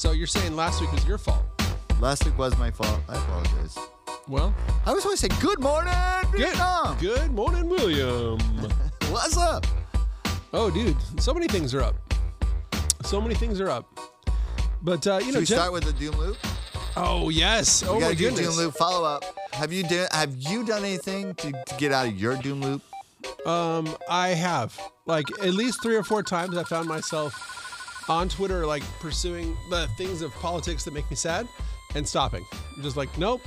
So you're saying last week was your fault? Last week was my fault. I apologize. Well, I was always say good morning, good. Vietnam. Good morning, William. What's up? oh, dude, so many things are up. So many things are up. But uh, you Should know, we Jen- start with the Doom Loop? oh yes. Oh we my goodness. Doom Loop follow up. Have you done Have you done anything to, to get out of your Doom Loop? Um, I have like at least three or four times. I found myself on Twitter like pursuing the things of politics that make me sad and stopping. I'm just like nope.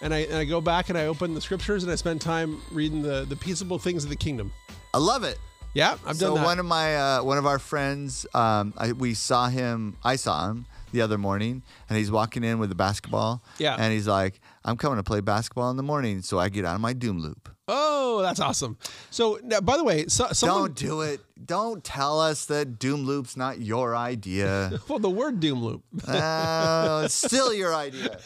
And I and I go back and I open the scriptures and I spend time reading the the peaceable things of the kingdom. I love it. Yeah, I've so done that. one of my uh, one of our friends, um, I, we saw him. I saw him the other morning, and he's walking in with a basketball. Yeah. and he's like, "I'm coming to play basketball in the morning," so I get out of my Doom Loop. Oh, that's awesome. So now, by the way, so, someone, Don't do it. Don't tell us that Doom Loop's not your idea. well, the word doom loop. Oh, it's still your idea.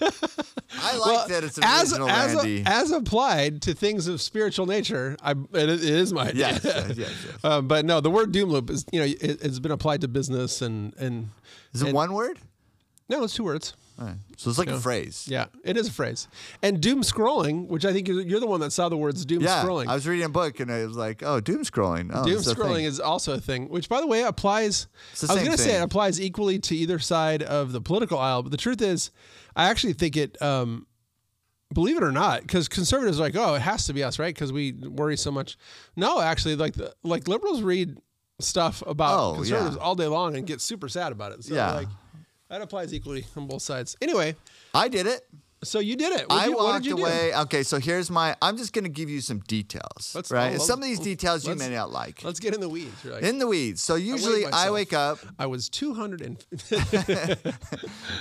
I like Well, that it's as original, as, Randy. as applied to things of spiritual nature, I it, it is my idea. yes, yes, yes, yes. Uh, but no, the word doom loop is you know it, it's been applied to business and and Is it and- one word? no, it's two words. Right. So it's like a phrase. Yeah, it is a phrase. And doom scrolling, which I think you're the one that saw the words doom Yeah, scrolling. I was reading a book and I was like, "Oh, doom scrolling." Oh, doom scrolling is also a thing, which by the way applies. the I was going to say it applies equally to either side of the political aisle, but the truth is, I actually think it. Um, believe it or not, because conservatives are like, oh, it has to be us, right? Because we worry so much. No, actually, like the like liberals read stuff about Oh, conservatives yeah. all day long and get super sad about it. So Yeah. like that applies equally on both sides. Anyway, I did it. so you did it. What'd I you, what walked did you do? away. Okay, so here's my. I'm just going to give you some details, Let's- right? oh, some of these details you may not like. Let's get in the weeds. Like, In the weeds. So usually I myself. wake up. I was 200 and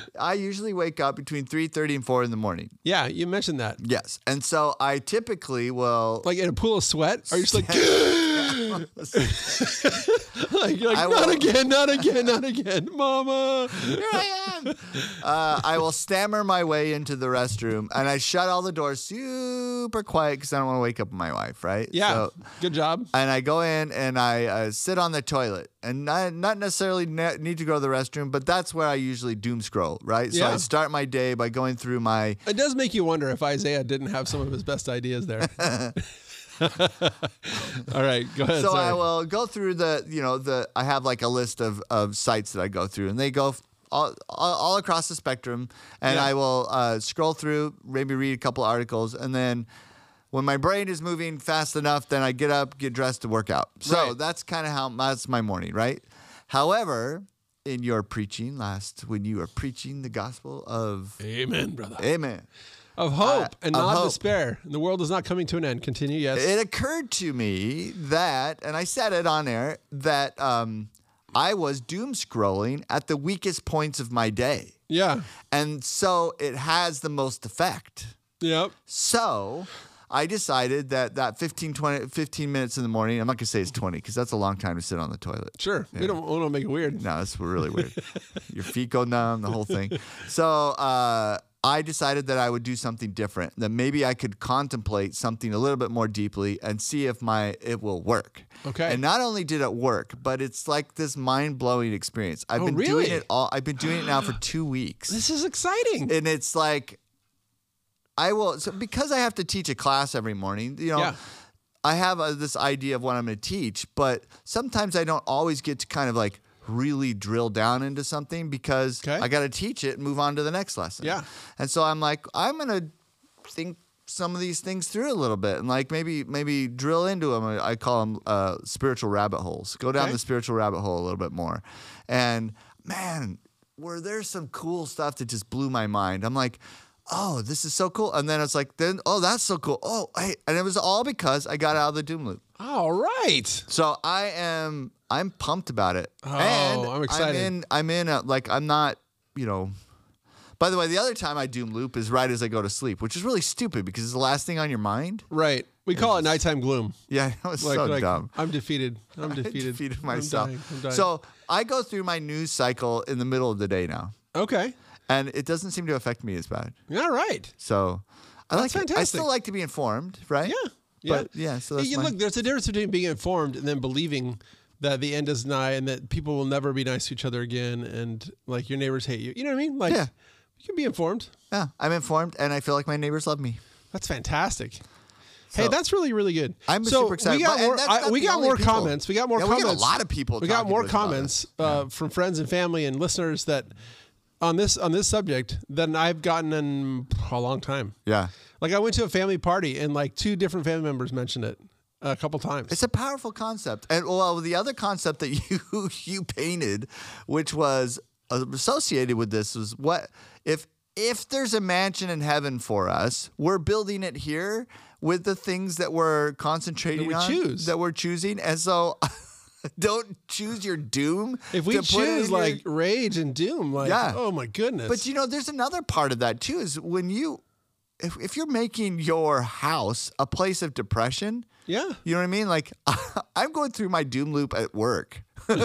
I usually wake up between 3:30 and 4 in the morning. yeah, you mentioned that. Yes, and so I typically will. Like in a pool of sweat, are you just like, like, you're like I not will- again, not again, not again, Mama. Here I am. uh, I will stammer my way into the restroom, and I shut all the doors super quiet because I don't want to wake up my wife. Right? Yeah, So, good job. and I go in and I uh, sit on the toilet, and not, not necessarily ne- need to go to the restroom, but that's where I usually doom scroll. Right? So Yeah. I start my day by going through my. It does make you wonder if Isaiah didn't have some of his best ideas there. All right, go ahead. So I will go through the, you know, the. I have like a list of of sites that I go through, and they go. All, all, all across the spectrum, and Yeah. I will uh, scroll through, maybe read a couple articles, and then when my brain is moving fast enough, then I get up, get dressed to work out. So Right. that's kind of how that's my morning, right? However, in your preaching last, when you are preaching the gospel of Amen, brother. Amen, Of hope and not hope. despair. The world is not coming to an end. Continue. Yes. it occurred to me that, and I said it on air, that um, I was doom scrolling at the weakest points of my day. yeah. And so it has the most effect. Yep. So I decided that that 15, 20, 15 minutes in the morning, I'm not going to say it's 20 because that's a long time to sit on the toilet. Sure. We don't want to make it weird. No, it's really weird. Your feet go numb, the whole thing. So uh, I decided that I would do something different. That maybe I could contemplate something a little bit more deeply and see if my it will work. Okay. And not only did it work, but it's like this mind blowing experience. I've Oh, been doing it all. I've been doing it now for two weeks, This is exciting. and it's like I will. So because I have to teach a class every morning, you know. Yeah. I have uh, this idea of what I'm going to teach, but sometimes I don't always get to kind of like really drill down into something because Okay. I got to teach it and move on to the next lesson. Yeah. And so I'm like, I'm going to think some of these things through a little bit and like maybe maybe drill into them. I call them uh, spiritual rabbit holes. Go down Okay. the spiritual rabbit hole a little bit more. And man, were there some cool stuff that just blew my mind. I'm like, oh, this is so cool. And then it's like, then oh, that's so cool. Oh, hey, and it was all because I got out of the doom loop. All right. So I am I'm pumped about it. Oh, and I'm excited. I'm in I'm in a, like I'm not, you know. By the way, the other time I doom loop is right as I go to sleep, which is really stupid because it's the last thing on your mind. Right. We call it nighttime gloom. Yeah, it was Like, so like dumb. I'm defeated. I'm I defeated. defeated I'm myself. dying. I'm dying. So I go through my news cycle in the middle of the day now, okay. and it doesn't seem to affect me as bad. All right. So I That's like. It. I still like to be informed, right? Yeah. Yeah. But yeah, so that's You look, there's a difference between being informed and then believing that the end is nigh and that people will never be nice to each other again and like your neighbors hate you. You know what I mean? Like Yeah. you can be informed. Yeah, I'm informed, and I feel like my neighbors love me. That's fantastic. hey, that's really really good. I'm so super excited. We got But- more. I- we got more people. comments. We got more Yeah, we get a lot of people We got more to us about comments uh, from friends and family and listeners that on this on this subject than I've gotten in a long time. Yeah, Like I went to a family party and like two different family members mentioned it a couple times. it's a powerful concept. And well, the other concept that you you painted, which was associated with this, was what if if there's a mansion in heaven for us, we're building it here with the things that we're concentrating we on, choose. that we're choosing, and so. Don't choose your doom. if we to put it choose in your- like rage and doom, like Yeah. oh my goodness. But you know, there's another part of that too. Is when you, if, if you're making your house a place of depression, yeah. you know what I mean? Like I'm going through my doom loop at work. so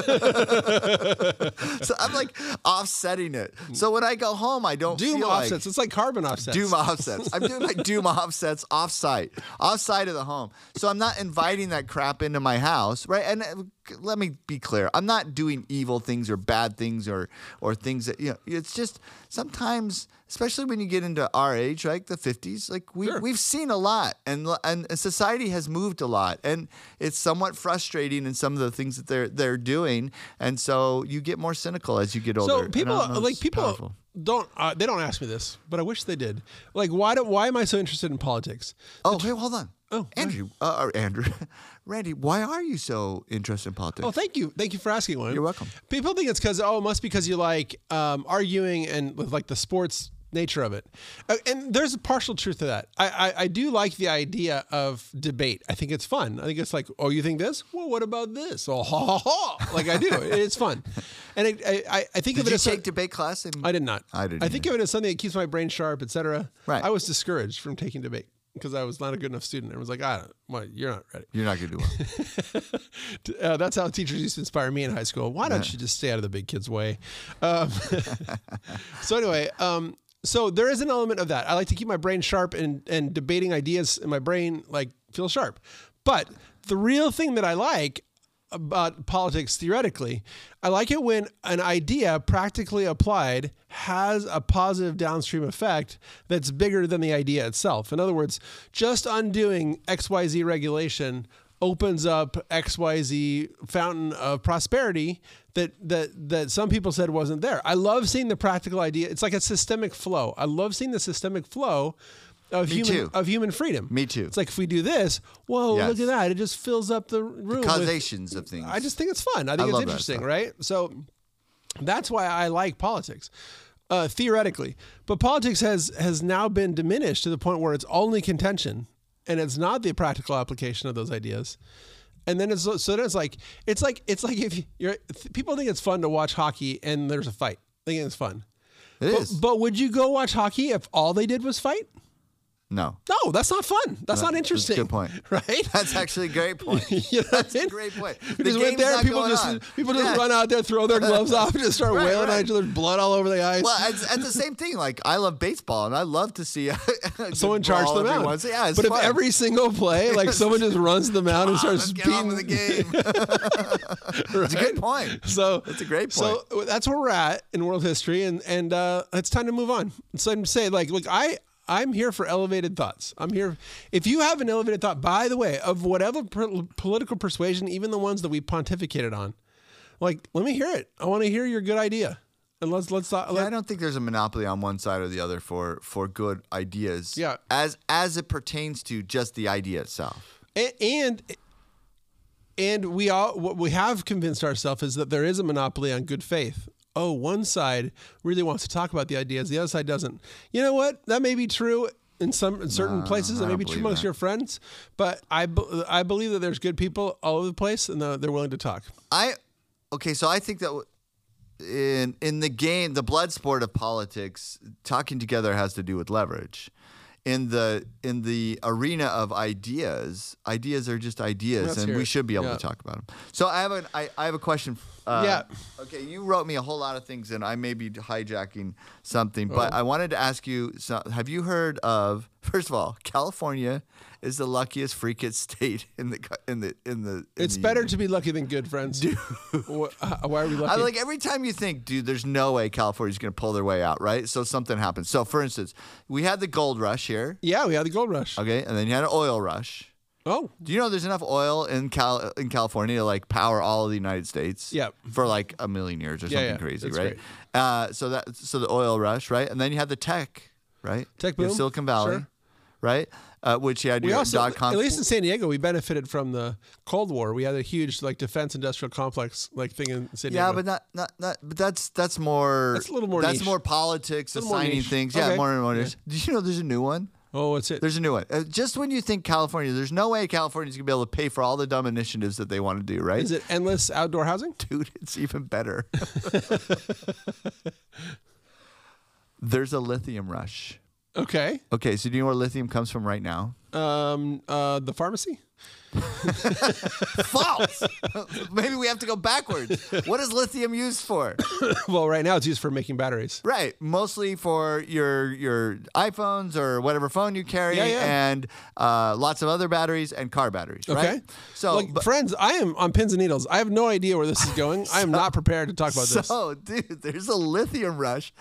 I'm like offsetting it. So when I go home, I don't Doom offsets. like it's like carbon offsets. doom offsets. I'm doing my doom offsets offsite, offsite of the home. So I'm not inviting that crap into my house, right? And uh, let me be clear: I'm not doing evil things or bad things or or things that you know. It's just sometimes, especially when you get into our age, like the 50s, like we Sure. we've seen a lot, and and society has moved a lot, and it's somewhat frustrating in some of the things that they're they're doing, and so you get more cynical as you get older. So people like people powerful. don't uh, they don't ask me this, but I wish they did. Like why do why am I so interested in politics? Oh, hey, hold on. Oh, Andrew, uh, or Andrew, Randy, why are you so interested in politics? Oh, thank you, thank you for asking one. You're welcome. People think it's because oh, it must be because you like um, arguing and with like the sports nature of it, uh, and there's a partial truth to that. I, I I do like the idea of debate. I think it's fun. I think it's like oh, you think this? Well, what about this? Oh, ha ha ha! Like I do. it's fun, and I I I think Did of it you as take debate class? In, I did not. I didn't I think of it as something that keeps my brain sharp, etc. Right. I was discouraged from taking debate because I was not a good enough student. I was like, I don't. Well, you're not ready. You're not going to do well. Uh, that's how teachers used to inspire me in high school. Why don't you just stay out of the big kids' way? Um, so anyway, um, so there is an element of that. I like to keep my brain sharp and and debating ideas in my brain like feel sharp. But the real thing that I like about politics theoretically, I like it when an idea practically applied has a positive downstream effect that's bigger than the idea itself. In other words, just undoing XYZ regulation opens up XYZ fountain of prosperity that that that some people said wasn't there. I love seeing the practical idea. It's like a systemic flow. I love seeing the systemic flow of Me human too. of human freedom. Me too. It's like if we do this, whoa, Yes. look at that. It just fills up the room with Causations of things. I just think it's fun. I think it's interesting, right? So that's why I like politics. Uh, theoretically, but politics has has now been diminished to the point where it's only contention, and it's not the practical application of those ideas. And then it's so then it's like it's like it's like if you're people think it's fun to watch hockey and there's a fight. They think it's fun. It But, is. but would you go watch hockey if all they did was fight? No. No, that's not fun. That's that's not a interesting. good point. right? That's actually a great point. You know what I That's a great point. We The just went there. People just on. people just Yeah. run out there, throw their gloves off, and just start Right, wailing right. at each other, blood all over the ice. Well, it's, it's the same thing. Like I love baseball, and I love to see someone charge them every out. once- Yeah, but fun. if every single play, like someone just runs the mound and starts let's get on beating the game. It's a good point. So That's a great point. So that's where we're at in world history, and and uh, it's time to move on. So I'm saying, like, look, I I'm here for elevated thoughts. I'm here. If you have an elevated thought, by the way, of whatever per- political persuasion, even the ones that we pontificated on, like, let me hear it. I want to hear your good idea, and let's let's. Yeah, I don't think there's a monopoly on one side or the other for for good ideas. Yeah. As as it pertains to just the idea itself. and and, and we all what we have convinced ourselves is that there is a monopoly on good faith. Oh, one side really wants to talk about the ideas, the other side doesn't. You know what? That may be true in some in certain places. That may be true amongst your friends, but I I believe that there's good people all over the place, and they're willing to talk. I okay, so I think that in in the game, the blood sport of politics, talking together has to do with leverage. In the in the arena of ideas, ideas are just ideas, and we should be able Yeah. to talk about them. So I have an I, I have a question Uh, Yeah. Okay, you wrote me a whole lot of things, and I may be hijacking something, but I wanted to ask you: so, Have you heard of? First of all, California is the luckiest free state in the in the in the. in It's the better union. to be lucky than good, friends. Dude. Why are we lucky? I like every time you think, dude, there's no way California's going to pull their way out, right? So something happens. So, for instance, we had the gold rush here, yeah, we had the gold rush. okay, and then you had an oil rush. Oh, Do you know there's enough oil in Cal in California to like power all of the United States? Yep. For like a million years or Yeah, something yeah. crazy, That's right? Uh, so that so the oil rush, right? And then you had the tech, right? Tech have boom. Silicon Valley, Sure. right? Uh, which you had we your also, dot com. at least in San Diego, we benefited from the Cold War. We had a huge like defense industrial complex like thing in San Diego. yeah, but not, not not but that's that's more That's a little more that's niche. more politics, A little more assigning things. Yeah, Okay. more and more. niche. Did you know there's a new one? Oh, what's it? There's a new one. Uh, just when you think California, there's no way California's gonna be able to pay for all the dumb initiatives that they want to do, right? Is it endless outdoor housing? dude, it's even better. There's a lithium rush. Okay. Okay, so do you know where lithium comes from right now? Um, uh, the pharmacy. False. Maybe we have to go backwards. What is lithium used for? well, right now it's used for making batteries. Right, mostly for your your iPhones or whatever phone you carry, Yeah, yeah. and uh, lots of other batteries and car batteries. Okay. Right. So, like, but- friends, I am on pins and needles. I have no idea where this is going. I am not prepared to talk about this. So, dude, there's a lithium rush.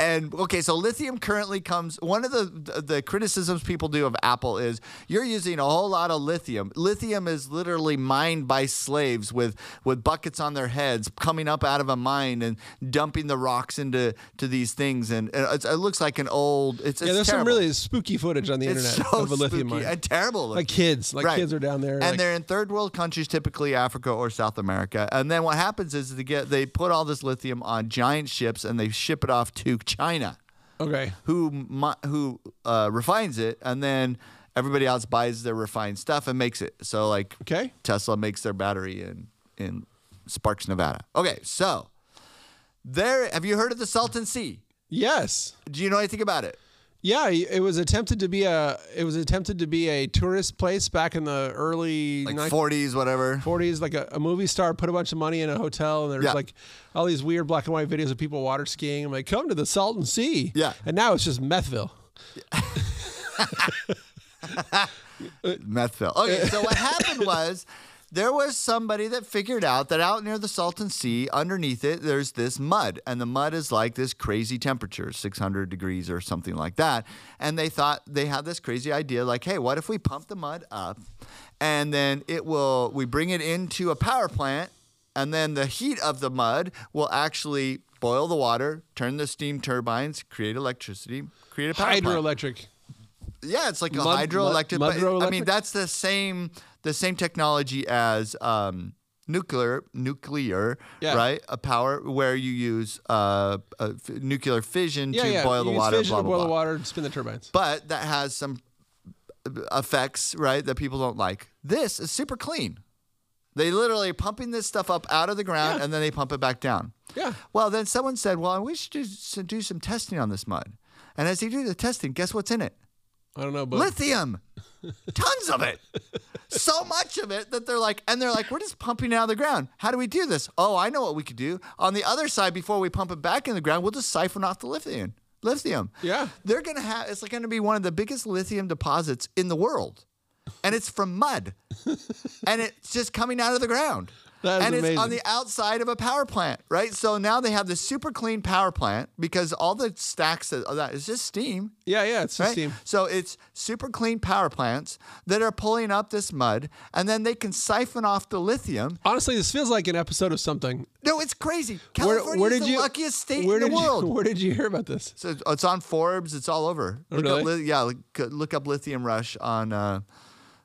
And okay, so lithium currently comes. One of the the criticisms people do of Apple is you're using a whole lot of lithium. Lithium is literally mined by slaves with with buckets on their heads, coming up out of a mine and dumping the rocks into to these things. And, it's, it looks like an old. It's, Yeah, it's there's some really spooky footage on the It's internet so of a lithium mine. and terrible. Like kids, like Right. kids are down there. and like, they're in third world countries, typically Africa or South America. And then what happens is they get they put all this lithium on giant ships and they ship it off to China, okay. who who uh, refines it, and then everybody else buys their refined stuff and makes it. So like Okay. Tesla makes their battery in in Sparks, Nevada. Okay, so there. Have you heard of the Salton Sea? Yes. Do you know anything about it? Yeah, it was attempted to be a it was attempted to be a tourist place back in the early Like 19- forties, whatever. 40s like a, a movie star put a bunch of money in a hotel and there's Yeah. like all these weird black and white videos of people water skiing i'm like come to the salton sea Yeah. and now it's just methville Methville. Okay, so what happened was there was somebody that figured out that out near the Salton Sea, underneath it, there's this mud, and the mud is like this crazy temperature, 600 degrees or something like that. And they thought they had this crazy idea, like, hey, what if we pump the mud up, and then it will we bring it into a power plant, and then the heat of the mud will actually boil the water, turn the steam turbines, create electricity, create a power plant. Yeah, it's like a Mud- hydroelectric. mud- but I mean, that's the same the same technology as um, nuclear nuclear Yeah. right? A power where you use uh, f- nuclear fission yeah to yeah boil you the use water. fission Blah to blah boil blah. the water and spin the turbines But that has some effects, right? That people don't like. This is super clean. They literally are pumping this stuff up out of the ground and then they pump it back down. yeah Well, then someone said, "Well, we should do some testing on this mud." And as they do the testing, guess what's in it? I don't know but lithium. Tons of it. So much of it that they're like and they're like we're just pumping it out of the ground. How do we do this? Oh i know what we could do. On the other side before we pump it back in the ground we'll just siphon off the lithium lithium. Yeah. they're gonna have it's going to be one of the biggest lithium deposits in the world. And it's from mud. And it's just coming out of the ground Is and it's on the outside of a power plant, right? So now they have this super clean power plant because all the stacks that, of that is just steam. yeah yeah it's just Right? steam So it's super clean power plants that are pulling up this mud, and then they can siphon off the lithium. honestly this feels like an episode of something No, it's crazy. where, California where is did the you luckiest state where in the did you- world. where did you hear about this So it's on Forbes. It's all over. Oh, Look really? li- yeah, look, look up lithium rush on uh,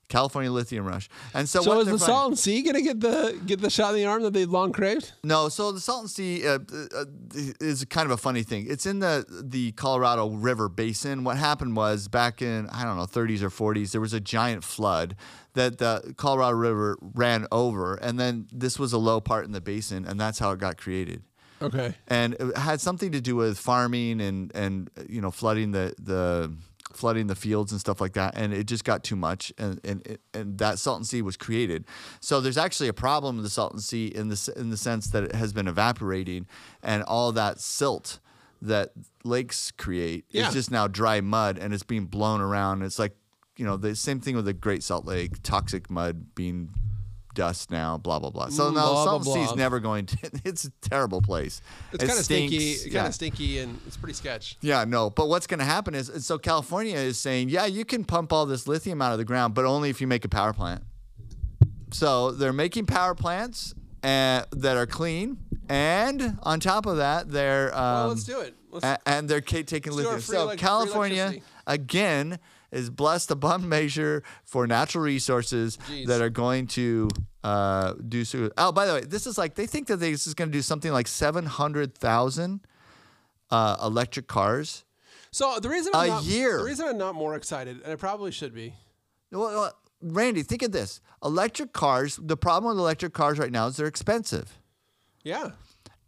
California lithium rush. And so, so what is the finding- salton sea gonna get the get the shot in the arm that they've long craved No, so the Salton Sea uh, uh, is kind of a funny thing. It's in the the Colorado River basin. What happened was back in I don't know 30s or 40s, there was a giant flood that the Colorado River ran over, and then this was a low part in the basin, and that's how it got created. okay And it had something to do with farming and and you know flooding the the flooding the fields and stuff like that, and it just got too much, and and and that Salton Sea was created. So there's actually a problem with the Salton Sea in the in the sense that it has been evaporating, and all that silt that lakes create Yeah. is just now dry mud, and it's being blown around. It's like you know the same thing with the Great Salt Lake, toxic mud being dust now, blah blah blah. So Mm, now blah, blah, Salton Sea is blah. never going to. It's a terrible place. It's It kind of stinky, stinks. kind Yeah. of stinky, and it's pretty sketch. Yeah, no. But what's going to happen is, so California is saying, yeah, you can pump all this lithium out of the ground, but only if you make a power plant. So they're making power plants uh, that are clean, and on top of that, they're um, Well, let's do it. Let's, a- and they're taking lithium. So free California again is blessed above measure for natural resources Jeez. that are going to uh, do so. Oh, by the way, this is like they think that this is going to do something like seven hundred thousand uh, electric cars. so the reason I'm a not, year. the reason I'm not more excited, and I probably should be. Well, Randy, think of this: electric cars. The problem with electric cars right now is they're expensive, Yeah.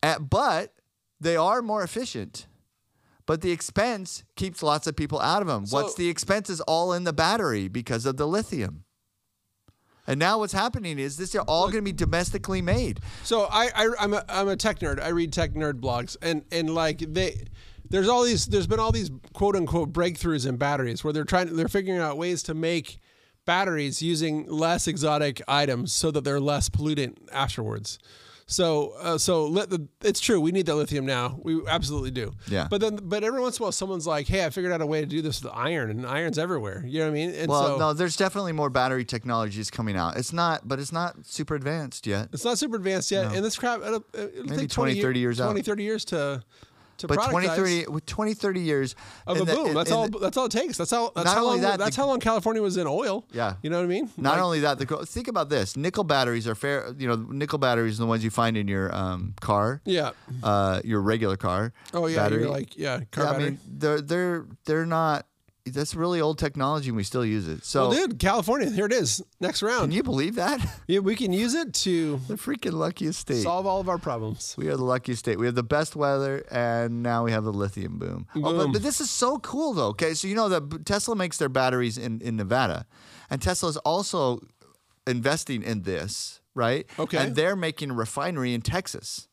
Uh, but they are more efficient. But the expense keeps lots of people out of them. What's the expense is all in the battery because of the lithium. And now what's happening is this are all going to be domestically made. So I, I I'm a I'm a tech nerd. I read tech nerd blogs, and and like they. There's all these. There's been all these quote unquote breakthroughs in batteries where they're trying. They're figuring out ways to make batteries using less exotic items so that they're less pollutant afterwards. So, uh, so lit, the, it's true. We need the lithium now. We absolutely do. Yeah. But then, but every once in a while, someone's like, "Hey, I figured out a way to do this with iron, and iron's everywhere." You know what I mean? And Well, so, no, there's definitely more battery technologies coming out. It's not, but it's not super advanced yet. It's not super advanced yet, and this crap it'll, it'll Maybe take 20, 30 years out. 20, 30 years to to But 20, 30, with 20, 30 years of a the- boom. and- that's and all. the- that's all it takes. That's how. That's Not how only long. that, that's the- how long California was in oil. Yeah. you know what I mean. Not Like, only that, the think about this: nickel batteries are fair. You know, nickel batteries are the ones you find in your um, car, Yeah. uh, your regular car. Oh yeah. battery. Like yeah. Car yeah, I mean, they're they're they're not. That's really old technology, and we still use it. So, well, dude, California. Here it is. Next round. can you believe that? yeah, we can use it to the freaking luckiest state. solve all of our problems. We are the luckiest state. We have the best weather, and now we have the lithium boom. Oh, but, Boom. but this is so cool, though. Okay, so you know that Tesla makes their batteries in, in Nevada, and Tesla is also investing in this, right? Okay. And they're making a refinery in Texas.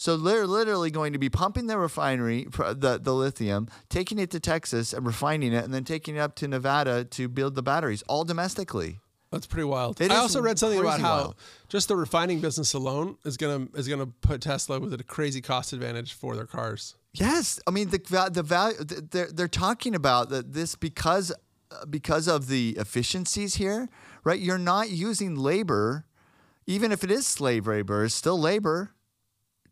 So they're literally going to be pumping the refinery, the, the lithium, taking it to Texas and refining it, and then taking it up to Nevada to build the batteries, all domestically. That's pretty wild. It I also read something about how wild. just the refining business alone is gonna is gonna put Tesla with a crazy cost advantage for their cars. Yes, I mean the the value they're they're talking about that this because because of the efficiencies here, right? You're not using labor, even if it is slave labor, it's still labor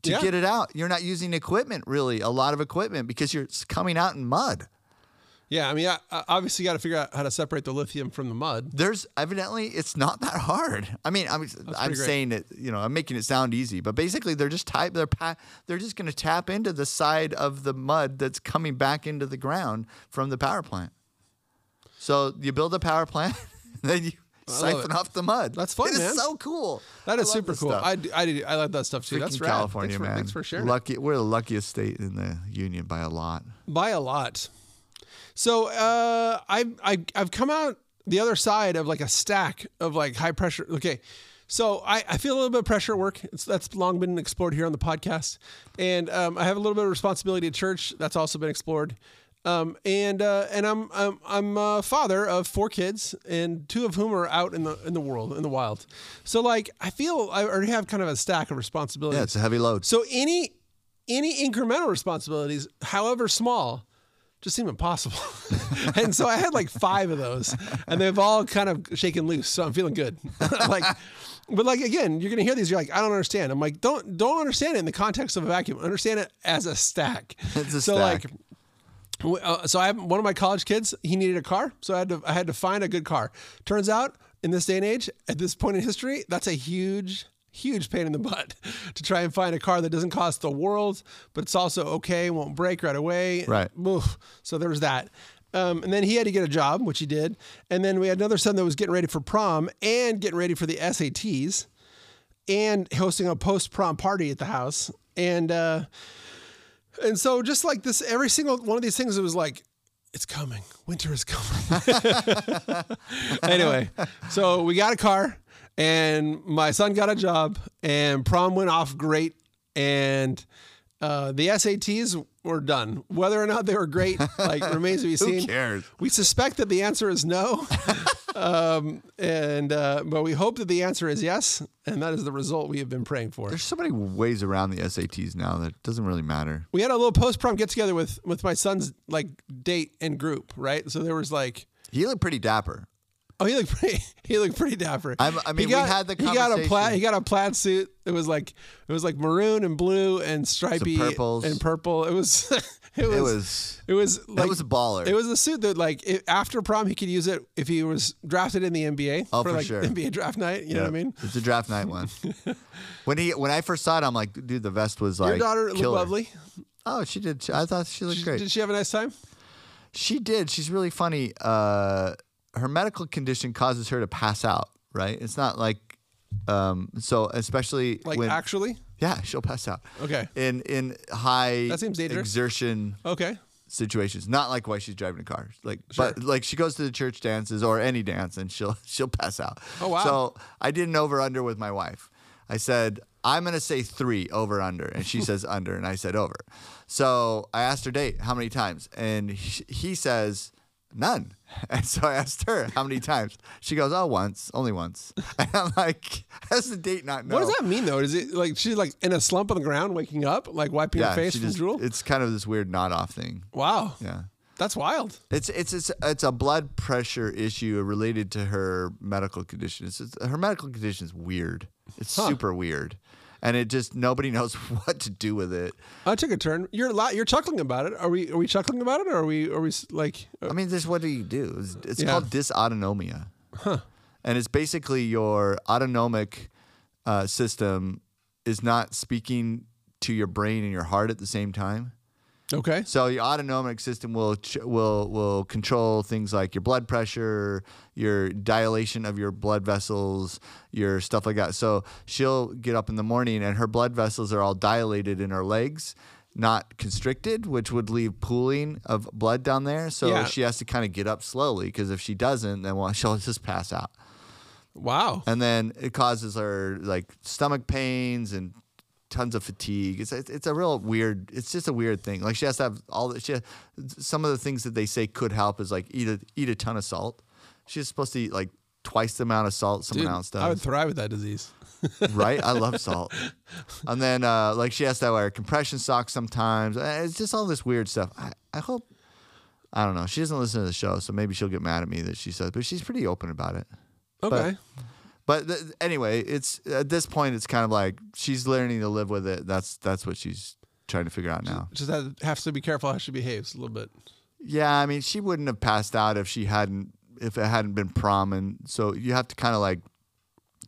to Yeah. get it out. You're not using equipment really, a lot of equipment because you're coming out in mud. Yeah, I mean, I, I obviously got to figure out how to separate the lithium from the mud. There's evidently it's not that hard. I mean, I'm I'm saying it, you know, I'm making it sound easy, but basically they're just type they're pa- they're just going to tap into the side of the mud that's coming back into the ground from the power plant. So you build a power plant, then you siphon it. off the mud. That's fun, It is man. so cool. That I is super cool. stuff. I, do- I, do- I like that stuff too. That's Freaking rad. California, thanks for, man. Thanks for sharing. it. Lucky, we're the luckiest state in the union by a lot. by a lot. So uh, I've I, I've come out the other side of like a stack of like high pressure. Okay, so I, I feel a little bit of pressure at work. It's, that's long been explored here on the podcast, and um, I have a little bit of responsibility at church. That's also been explored. Um, and uh, and I'm I'm I'm a father of four kids, and two of whom are out in the in the world in the wild. So like I feel I already have kind of a stack of responsibilities. Yeah, it's a heavy load. So any any incremental responsibilities, however small, just seem impossible. and so I had like five of those, and they've all kind of shaken loose. So I'm feeling good. like, but like again, you're gonna hear these. You're like, I don't understand. I'm like, don't don't understand it in the context of a vacuum. Understand it as a stack. It's a so stack. like. Uh, so I have one of my college kids. He needed a car, so I had to I had to find a good car. Turns out, in this day and age, at this point in history, that's a huge, huge pain in the butt to try and find a car that doesn't cost the world, but it's also okay, won't break right away. Right. Oof. So there was that. Um, and then he had to get a job, which he did. And then we had another son that was getting ready for prom and getting ready for the SATs and hosting a post prom party at the house. And uh, and so just like this, every single one of these things, it was like it's coming. Winter is coming. anyway, so we got a car and my son got a job and prom went off great and uh, the SATs were done. Whether or not they were great, like remains to be seen. Who cares? We suspect that the answer is no, um, and uh, but we hope that the answer is yes, and that is the result we have been praying for. There's so many ways around the SATs now that doesn't really matter. We had a little post prom get together with with my son's like date and group, right? So there was like. He looked pretty dapper. Oh, he looked pretty. He looked pretty dapper. I'm- I mean, we got- had the He got a plaid. He got a plaid suit. It was like it was like maroon and blue and stripy purples. and purple. It was. it was. It was It was like was a baller. It was a suit that, like, it, after prom, he could use it if he was drafted in the NBA Oh, for for like sure. NBA draft night. You know what I mean? It's a draft night one. when he when I first saw it, I'm like, dude, the vest was like Your daughter looked lovely. Oh, she did. I thought she looked She- great. Did she have a nice time? She did. She's really funny. Uh, her medical condition causes her to pass out. Right? It's not like um, so, especially Like, when actually? yeah, she'll pass out. Okay. In in high That seems dangerous. exertion Okay. situations. Not like why she's driving a car. Like, but like she goes to the church dances or any dance and she'll she'll pass out. Oh, wow. So I did an over under with my wife. I said I'm gonna say three over under, and she says under, and I said over. So I asked her date how many times, and he, he says none. And so I asked her how many times. She goes, oh, once, only once. And I'm like, how's the date not know? What does that mean though? Is it like she's like in a slump on the ground, waking up, like wiping Yeah, her face from just, drool? it's kind of this weird nod off thing. Wow. Yeah. That's wild. It's it's it's it's a blood pressure issue related to her medical condition. It's, it's- her medical condition is weird. It's Huh. super weird, and it just nobody knows what to do with it. I took a turn. You're la- you're chuckling about it. Are we are we chuckling about it or are we are we like uh, I mean, this what do you do? It's, it's Yeah. called dysautonomia, and it's basically your autonomic uh, system is not speaking to your brain and your heart at the same time. Okay? So your autonomic system will will will control things like your blood pressure, your dilation of your blood vessels, your stuff like that. So she'll get up in the morning and her blood vessels are all dilated in her legs, not constricted, which would leave pooling of blood down there. So Yeah. she has to kind of get up slowly because if she doesn't, then well, she'll just pass out. Wow. And then it causes her like stomach pains and tons of fatigue. It's it's a real weird. It's just a weird thing. Like she has to have all. The, she has, some of the things that they say could help is like eat a eat a ton of salt. She's supposed to eat like twice the amount of salt someone Dude, else I would thrive with that disease. right? I love salt. And then uh, like she has to wear compression socks sometimes. Uh, It's just all this weird stuff. I, I hope. I don't know. She doesn't listen to the show, so maybe she'll get mad at me that she says, but she's pretty open about it. Okay. But th- anyway, it's at this point, it's kind of like she's learning to live with it. That's that's what she's trying to figure out now. Just has, has to be careful how she behaves a little bit. Yeah, I mean, she wouldn't have passed out if she hadn't if it hadn't been prom, and so you have to kind of like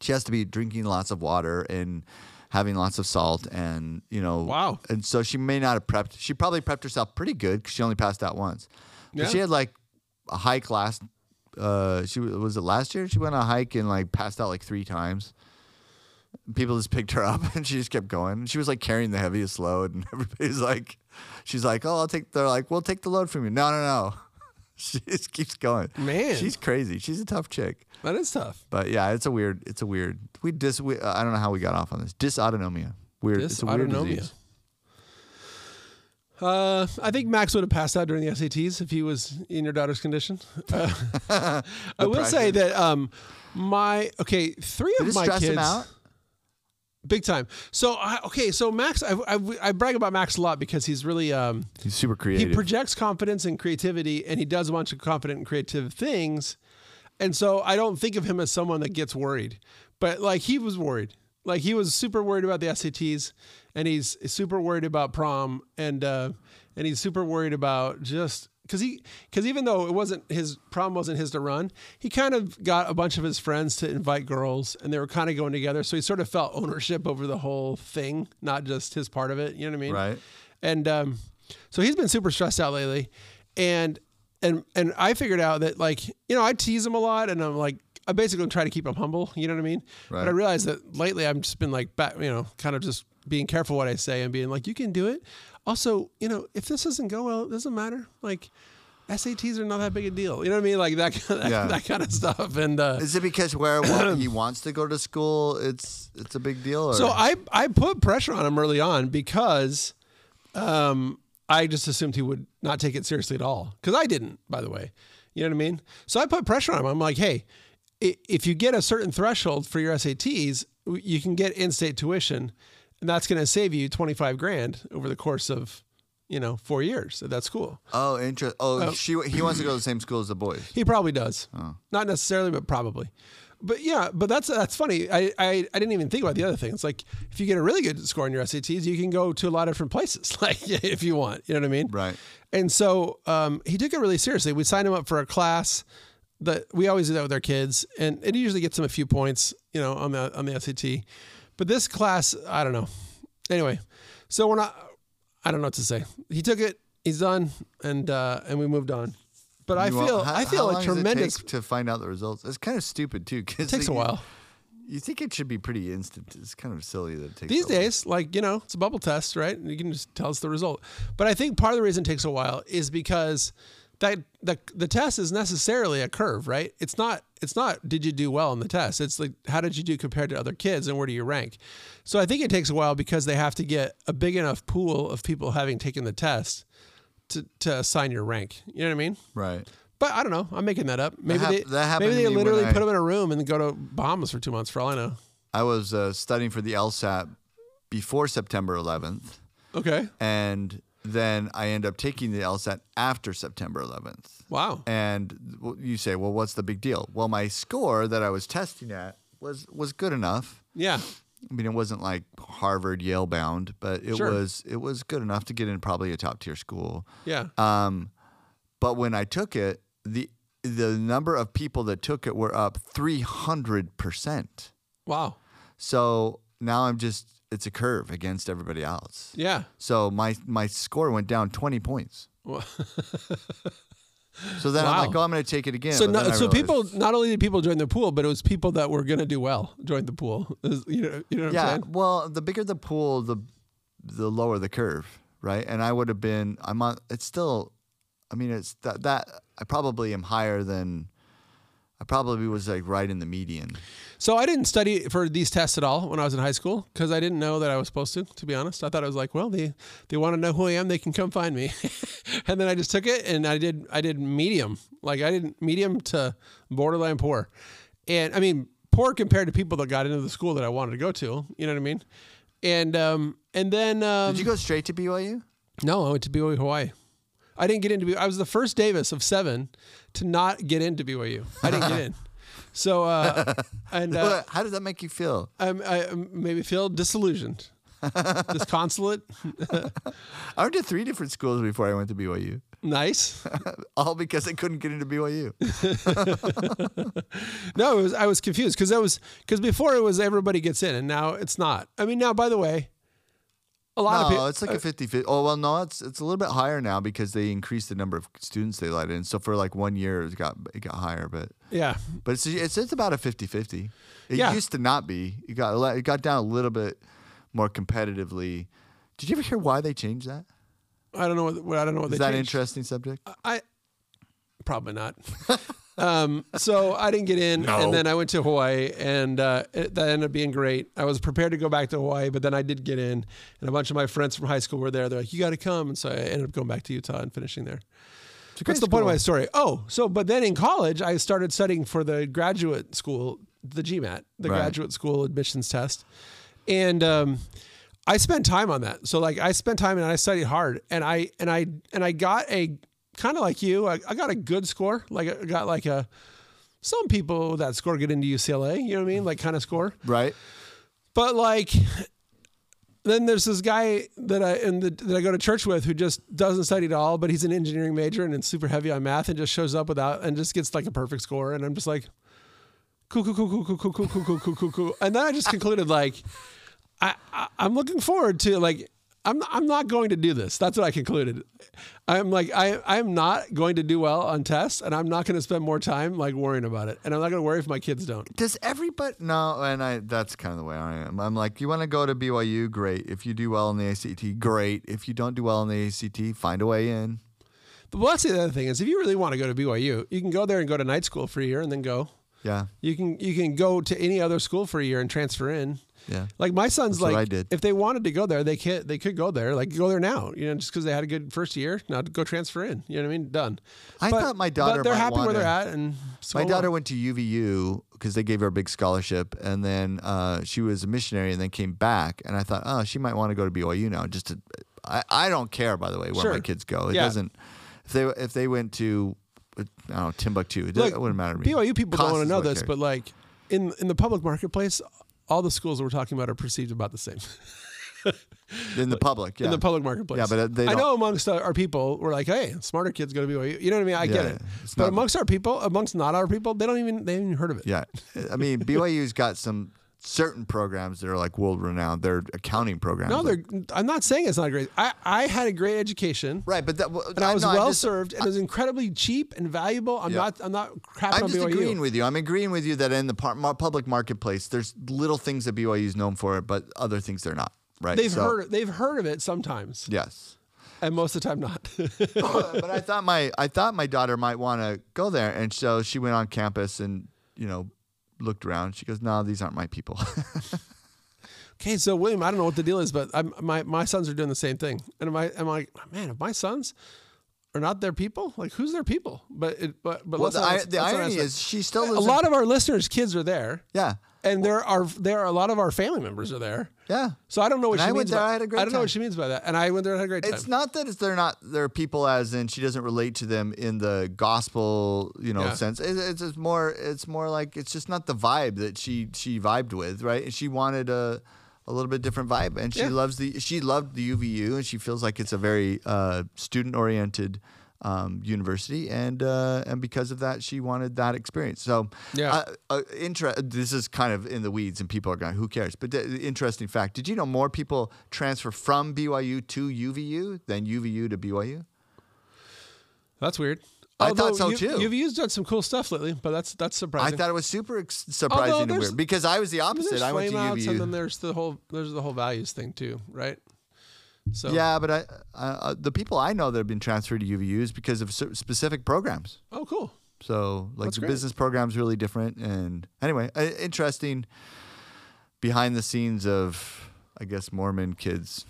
she has to be drinking lots of water and having lots of salt, and you know, Wow. And so she may not have prepped. She probably prepped herself pretty good because she only passed out once. But Yeah. she had like a high last. Uh, she was it last year? She went on a hike and like passed out like three times. People just picked her up and she just kept going. She was like carrying the heaviest load, and everybody's like, she's like, oh, I'll take. They're like, we'll take the load from you. No, no, no. She just keeps going. Man. she's crazy. She's a tough chick. That is tough. But yeah, it's a weird. It's a weird. We dis. We, I don't know how we got off on this. Dysautonomia. Weird. It's a weird disease. Uh, I think Max would have passed out during the SATs if he was in your daughter's condition. Uh, I will say that um, my okay, three Did of my stress kids him out? big time. So I, okay, so Max, I, I, I brag about Max a lot because he's really um, He's super creative. he projects confidence and creativity, and he does a bunch of confident and creative things. And so I don't think of him as someone that gets worried, but like he was worried. Like he was super worried about the SATs, and he's super worried about prom, and uh, and he's super worried about just because he because even though it wasn't his prom wasn't his to run, he kind of got a bunch of his friends to invite girls, and they were kind of going together. So he sort of felt ownership over the whole thing, not just his part of it. You know what I mean? Right. And um, so he's been super stressed out lately, and and and I figured out that like you know I tease him a lot, and I'm like I basically try to keep him humble. You know what I mean? Right. But I realized that lately I've just been like back, you know, kind of just being careful what I say and being like, you can do it. Also, you know, if this doesn't go well, it doesn't matter. Like. SATs are not that big a deal. You know what I mean? Like that, that, Yeah. that kind of stuff. And uh, Is it because where he wants to go to school? It's it's a big deal. Or? so I I put pressure on him early on because um, I just assumed he would not take it seriously at all. Because I didn't, by the way. You know what I mean? So I put pressure on him. I'm like, hey, if you get a certain threshold for your SATs, you can get in-state tuition, and that's going to save you 25 grand over the course of, you know, four years at that school. oh, interest. Oh, she he wants to go to the same school as the boys. He probably does. Not necessarily, but probably. But yeah, but that's that's funny. I, I I didn't even think about the other thing. It's like if you get a really good score in your SATs, you can go to a lot of different places, like if you want. You know what I mean? Right. And so um, he took it really seriously. We signed him up for a class that we always do that with our kids, and it usually gets them a few points, you know, on the on the SAT. But this class, I don't know. Anyway, so we're not. I don't know what to say. He took it. He's done, and uh, and we moved on. But I You want- feel how- I how feel long a does it tremendous. take to find out the results. It's kind of stupid too. Cause It takes a while. You think it should be pretty instant. It's kind of silly that it takes These days, like, you know, it's a bubble test, right? You can just tell us the result. But I think part of the reason it takes a while is because that the the test is necessarily a curve, right? It's not it's not did you do well in the test. It's like how did you do compared to other kids and where do you rank? So I think it takes a while because they have to get a big enough pool of people having taken the test to, to assign your rank. You know what I mean? Right. But I don't know. I'm making that up. Maybe hap- they that maybe they literally I- put them in a room and go to Bahamas for two months for all I know. I was uh, studying for the LSAT before September 11th, Okay. and then I end up taking the LSAT after September 11th. Wow. And you say, well, what's the big deal? Well, my score that I was testing at was was good enough. Yeah. I mean, it wasn't like Harvard, Yale bound, but it Sure. was it was good enough to get in probably a top tier school. Yeah. Um, but when I took it, the the number of people that took it were up three hundred percent. Wow. So now I'm just it's a curve against everybody else. Yeah. So my my score went down twenty points. Well, So then Wow. I'm like, oh, I'm going to take it again. so no, so people not only did people join the pool, but it was people that were going to do well join the pool. Is- You know, you know what I'm yeah. Well, the bigger the pool, the the lower the curve, right? And I would have been. I'm on. It's still. I mean, it's that that I probably am higher than. I probably was like right in the median. So I didn't study for these tests at all when I was in high school because I didn't know that I was supposed to. To be honest, I thought I was like, well, they they want to know who I am, they can come find me. and then I just took it and I did I did medium, like I did medium to borderline poor, and I mean poor compared to people that got into the school that I wanted to go to. You know what I mean? And um and then um, Did you go straight to BYU? No, I went to BYU Hawaii. I didn't get into BYU. I was the first Davis of seven to not get into BYU. I didn't get in. So uh, and uh, How does that make you feel? I um, maybe feel disillusioned, disconsolate. I went to three different schools before I went to BYU, Nice. all because I couldn't get into BYU. No, it was, I was confused because that was because before it was everybody gets in, and now it's not. I mean, now by the way, a lot of No, people. it's like a uh, 50 50. Oh, well, no, it's it's a little bit higher now because they increased the number of students they let in. So for like one year, it got it got higher, but yeah, but it's it's, it's about a 50 50. It Yeah. used to not be. It got it got down a little bit more competitively. Did you ever hear why they changed that? I don't know what, I don't know what Is that changed. interesting subject? I probably not. um, so I didn't get in, No. and then I went to Hawaii, and uh, it, that ended up being great. I was prepared to go back to Hawaii, but then I did get in, and a bunch of my friends from high school were there. They're like, "You got to come," and so I ended up going back to Utah and finishing there. What's the point of my story? Oh, so but then in college, I started studying for the graduate school, the GMAT, the Right. graduate school admissions test, and um, I spent time on that. So like I spent time and I studied hard, and I and I and I got a kind of like you, I, I got a good score. Like I got like a some people that score get into UCLA. You know what I mean? Like kind of score. Right? But like, then there's this guy that I and the, that I go to church with who just doesn't study at all, but he's an engineering major and it's super heavy on math and just shows up without and just gets like a perfect score. And I'm just like, cool, cool, cool, cool, cool, cool, cool, cool, cool, cool, cool, cool. And then I just concluded like, I, I I'm looking forward to like. I'm I'm not going to do this. That's what I concluded. I'm like I I'm not going to do well on tests, and I'm not going to spend more time like worrying about it. And I'm not going to worry if my kids don't. Does everybody no? And I that's kind of the way I am. I'm like, you want to go to BYU? Great. If you do well in the ACT, great. If you don't do well in the ACT, find a way in. But well, that's the other thing is if you really want to go to BYU, you can go there and go to night school for a year and then go. Yeah. You can you can go to any other school for a year and transfer in. Yeah. Like my son's That's like I did. if they wanted to go there, they could they could go there. Like go there now, you know, just because they had a good first year. Now go transfer in. You know what I mean? Done. I thought my daughter But they're happy where they're at, and so My daughter went to UVU because they gave her a big scholarship, and then uh, she was a missionary, and then came back. And I thought, oh, she might want to go to BYU now. Just to, I, I don't care, by the way, where Sure. my kids go. It Yeah. doesn't. If they if they went to, I don't know, Timbuktu, it, Look, it wouldn't matter to me. BYU people Cost don't want to know this, cares. but like in in the public marketplace, all the schools that we're talking about are perceived about the same in the public, yeah, in the public marketplace. Yeah, but, uh, they I know amongst our people, we're like, hey, smarter kids go to BYU. You know what I mean? I get it. But amongst our people, amongst not our people, they don't even they haven't even heard of it. yeah. I mean, BYU's got some certain programs that are like world renowned. They're accounting programs. No, they're. I'm not saying it's not a great. I, I had a great education, right, but that and I was no, well just- served, and it was incredibly cheap and valuable. I'm Yeah. not. I'm not crapping I'm on just BYU. agreeing with you. I'm agreeing with you that in the par- public marketplace, there's little things that BYU is known for, but other things they're not. Right? they've So- heard. They've heard of it sometimes, Yes, and most of the time not. but I thought my I thought my daughter might want to go there, and so she went on campus and you know looked around. She goes, "No, these aren't my people." okay, so William, I don't know what the deal is, but I'm, my my sons are doing the same thing, and am I? Am I? Man, if my sons are not their people, like who's their people? But it, but but well, the, not- I, let's the irony is she still a lot of our listeners' kids are there, yeah, and there are there are a lot of our family members are there. yeah. So I don't know what And she I went means. there, by, I had a great I don't know what she means by that, and I went there and had a great time. It's not that it's, they're not they're people as in she doesn't relate to them in the gospel you know Yeah. sense. It, it's just more it's more like it's just not the vibe that she she vibed with right. And she wanted a a little bit different vibe, and she Yeah. loves the she loved the UVU, and she feels like it's a very uh, student oriented. Um, university and uh, and because of that she wanted that experience. So Yeah. uh, uh, inter- This is kind of in the weeds, and people are going, "Who cares?" But the, the interesting fact: Did you know more people transfer from BYU to UVU than UVU to BYU? That's weird. I thought so, too. UVU's done some cool stuff lately, but that's that's surprising. I thought it was super ex- surprising and weird because I was the opposite. I went to outs, and then there's the whole there's the whole values thing too, right? So Yeah, but I, uh, the people I know that have been transferred to UVU is because of specific programs. Oh, cool. So, like That's the great. business program's really different. And anyway, uh, interesting behind the scenes of, I guess, Mormon kids.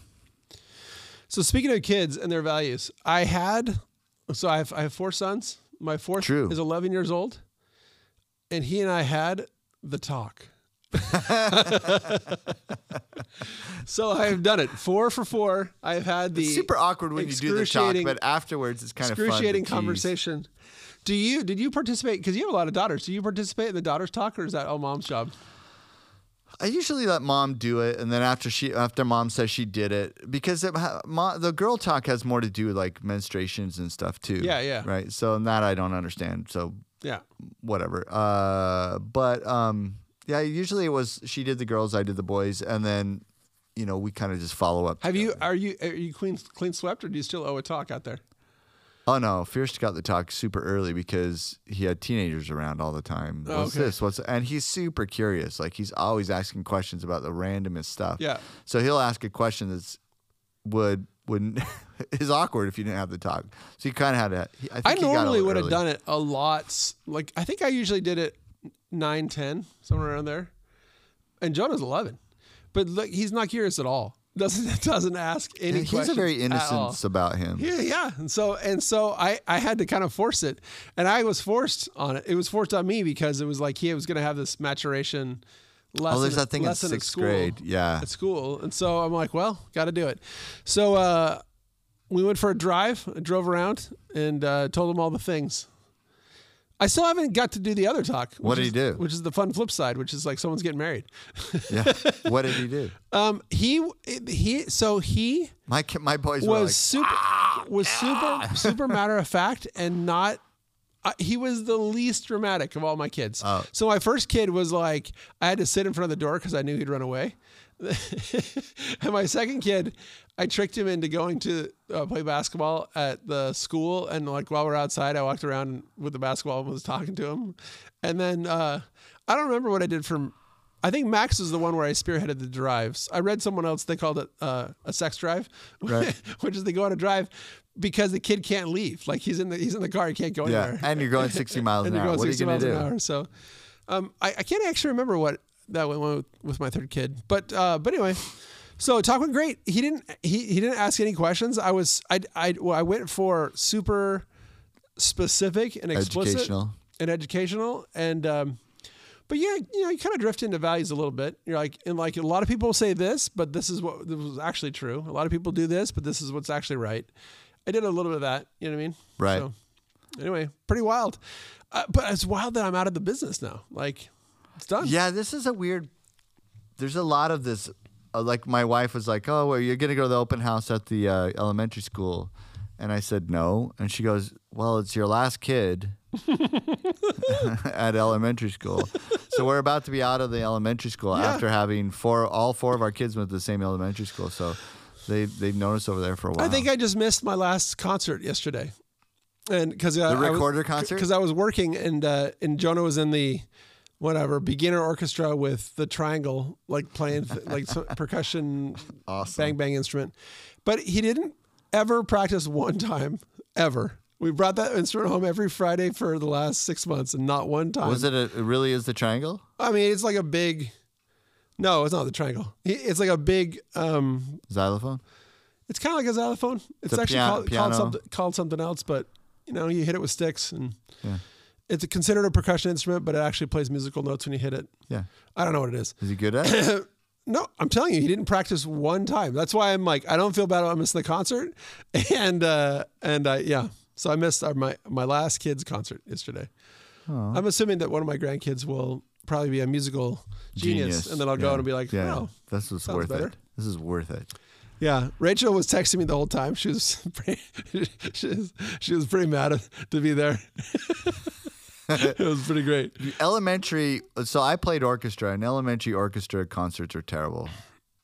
So speaking of kids and their values, I had so I have I have four sons. My fourth True. is 11 years old, and he and I had the talk. So I have done it four for four. I have had the It's super awkward when you do the talk, but afterwards it's kind of excruciating conversation. Do you did you participate? Because you have a lot of daughters. Do you participate in the daughters talk, or is that all mom's job? I usually let mom do it, and then after she after mom says she did it, because it, the girl talk has more to do with like menstruations and stuff too. Yeah, yeah. Right. So that I don't understand. So Yeah. whatever. Uh, but um, yeah, usually it was she did the girls, I did the boys, and then you know we kind of just follow up. Have you are you are you clean clean swept, or do you still owe a talk out there? Oh no, Fierce got the talk super early because he had teenagers around all the time. Oh, What's okay. this? What's and he's super curious. Like he's always asking questions about the randomest stuff. Yeah. So he'll ask a question that's would wouldn't is awkward if you didn't have the talk. So you kind of had to. I, think I normally would have done it a lot. Like I think I usually did it nine, ten, somewhere around there. And Jonah's eleven, but look, he's not curious at all. Doesn't doesn't ask any And he's a very innocence about him. Yeah, yeah. And so and so I I had to kind of force it, and I was forced on it. It was forced on me because it was like he was going to have this maturation. Lesson, Oh, there's that thing in sixth school- grade. Yeah. at school, and so I'm like, well, got to do it. So uh, we went for a drive. I drove around and uh, told him all the things. I still haven't got to do the other talk. What did he do? Which is the fun flip side, which is like someone's getting married. Yeah. what did he do? Um, he he so he My my boys was like, super was super super matter of fact and not uh, he was the least dramatic of all my kids. Oh. So my first kid was like I had to sit in front of the door because I knew he'd run away. and my second kid, I tricked him into going to uh, play basketball at the school, and like while we're outside, I walked around with the basketball and was talking to him. And then uh, I don't remember what I did for I think Max is the one where I spearheaded the drives. I read someone else they called it uh, a sex drive, Right. which is they go on a drive because the kid can't leave. Like he's in the he's in the car, he can't go Yeah, anywhere. and you're going 60 miles an hour. What are you going to do? hour. So um, I, I can't actually remember what that went with, with my third kid. But uh, but anyway, so talk went great. He didn't he, he didn't ask any questions. I was I I well, I went for super specific and explicit Educational. and educational and um, but yeah, you know, you kind of drift into values a little bit. You're like, and like a lot of people say this, but this is what this was actually true. A lot of people do this, but this is what's actually right. I did a little bit of that. You know what I mean? Right. So, anyway, pretty wild. Uh, but it's wild that I'm out of the business now. Like, it's done. Yeah, this is a weird. There's a lot of this. Uh, like my wife was like, "Oh, well, you're gonna go to the open house at the uh, elementary school," and I said no, and she goes, "Well, it's your last kid at elementary school, so we're about to be out of the elementary school Yeah. after having four, all four of our kids went to the same elementary school, so they they've known us over there for a while." I think I just missed my last concert yesterday, and because uh, The recorder concert? because I was working and uh, and Jonah was in the whatever beginner orchestra with the triangle, like playing th- like percussion, Awesome. bang bang instrument, but he didn't ever practice one time ever. We brought that instrument home every Friday for the last six months, and not one time. was it? A, it really is the triangle I mean, it's like a big. No, it's not the triangle. It's like a big. um xylophone? It's kind of like a xylophone. It's a actually called, called something called something else, but you know, you hit it with sticks, and Yeah. It's considered a percussion instrument, but it actually plays musical notes when you hit it. Yeah. I don't know what it is. Is he good at it? No, I'm telling you, he didn't practice one time. That's why I'm like, I don't feel bad about missing the concert, and uh, and uh, yeah, so I missed our, my my last kid's concert yesterday. I'm assuming that one of my grandkids will probably be a musical genius, and then I'll go Yeah. and be like, yeah, oh, this was worth better. it. This is worth it. Yeah, Rachel was texting me the whole time. She was pretty, she was, she was pretty mad to be there. it was pretty great. Elementary. So I played orchestra, and elementary orchestra concerts are terrible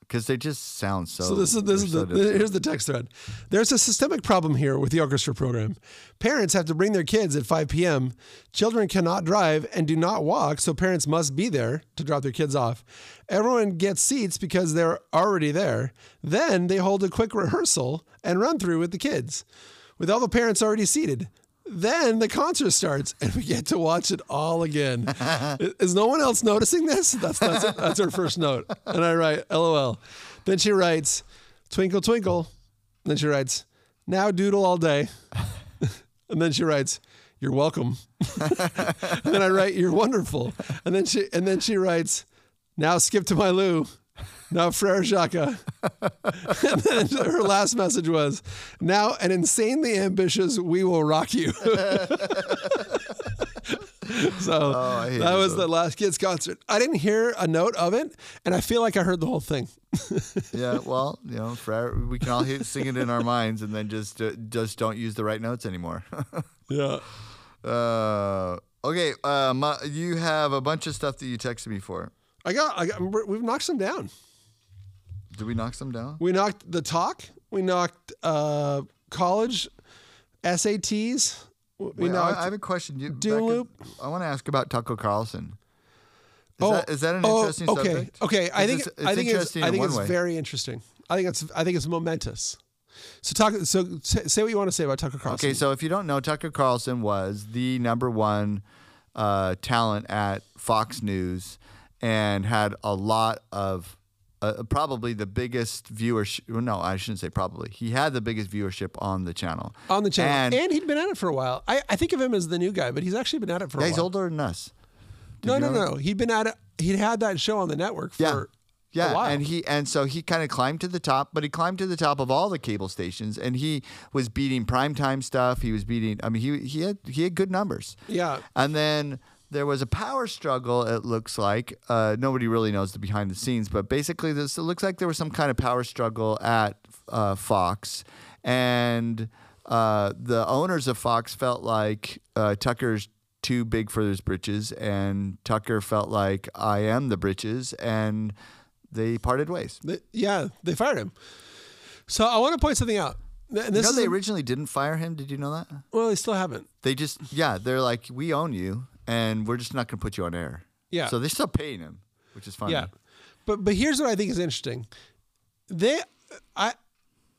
because they just sound so. So this is this is they're the, different. here's the text thread. There's a systemic problem here with the orchestra program. Parents have to bring their kids at 5 p.m. Children cannot drive and do not walk, so parents must be there to drop their kids off. Everyone gets seats because they're already there. Then they hold a quick rehearsal and run through with the kids, with all the parents already seated. Then the concert starts, and we get to watch it all again. Is no one else noticing this? That's that's, that's her first note. And I write, "LOL." Then she writes, "Twinkle twinkle." then she writes, "Now doodle all day." and then she writes, "You're welcome." and then I write, "You're wonderful." And then she and then she writes, "Now skip to my Lou." Now Frere Jacques. and then her last message was, "Now an insanely ambitious, we will rock you." so hate that was the last kids concert. I didn't hear a note of it, and I feel like I heard the whole thing. yeah, well, you know, Frere, we can all hear, sing it in our minds, and then just uh, just don't use the right notes anymore. Yeah. uh, okay, uh, my, you have a bunch of stuff that you texted me for. I got, I got, we've knocked some down. Did we knock some down? We knocked the talk. We knocked uh, college SATs. We Wait, I, knocked. I have a question. You, Doom loop? I want to ask about Tucker Carlson. Is, oh, that, is that an oh, interesting okay, subject? Okay, I think It's- I think it's interesting I in think one it's way. very interesting. I think it's I think it's momentous. So talk. So say, say what you want to say about Tucker Carlson. Okay, so if you don't know, Tucker Carlson was the number one uh, talent at Fox News and had a lot of, uh, probably the biggest viewership. well, No, I shouldn't say probably. He had the biggest viewership on the channel. on the channel, And, and, he'd been at it for a while. I, I think of him as the new guy, but he's actually been at it for yeah, a while. he's older than us. Did no, no, know no? He'd been at it. He'd had that show on the network for Yeah. Yeah, and he and so he kind of climbed to the top, but he climbed to the top of all the cable stations, and he was beating primetime stuff. He was beating. I mean, he he had he had good numbers. yeah. And then there was a power struggle. It looks like uh, nobody really knows the behind the scenes, but basically, this it looks like there was some kind of power struggle at uh, Fox, and uh, the owners of Fox felt like uh, Tucker's too big for his britches, and Tucker felt like I am the britches, and they parted ways. They- yeah, they fired him. So I want to point something out. And You know, they originally didn't fire him. Did you know that? well, they still haven't. They just, yeah, they're like, we own you, and we're just not going to put you on air. Yeah. So they're still paying him. which is funny. Yeah. But but here's what I think is interesting. They I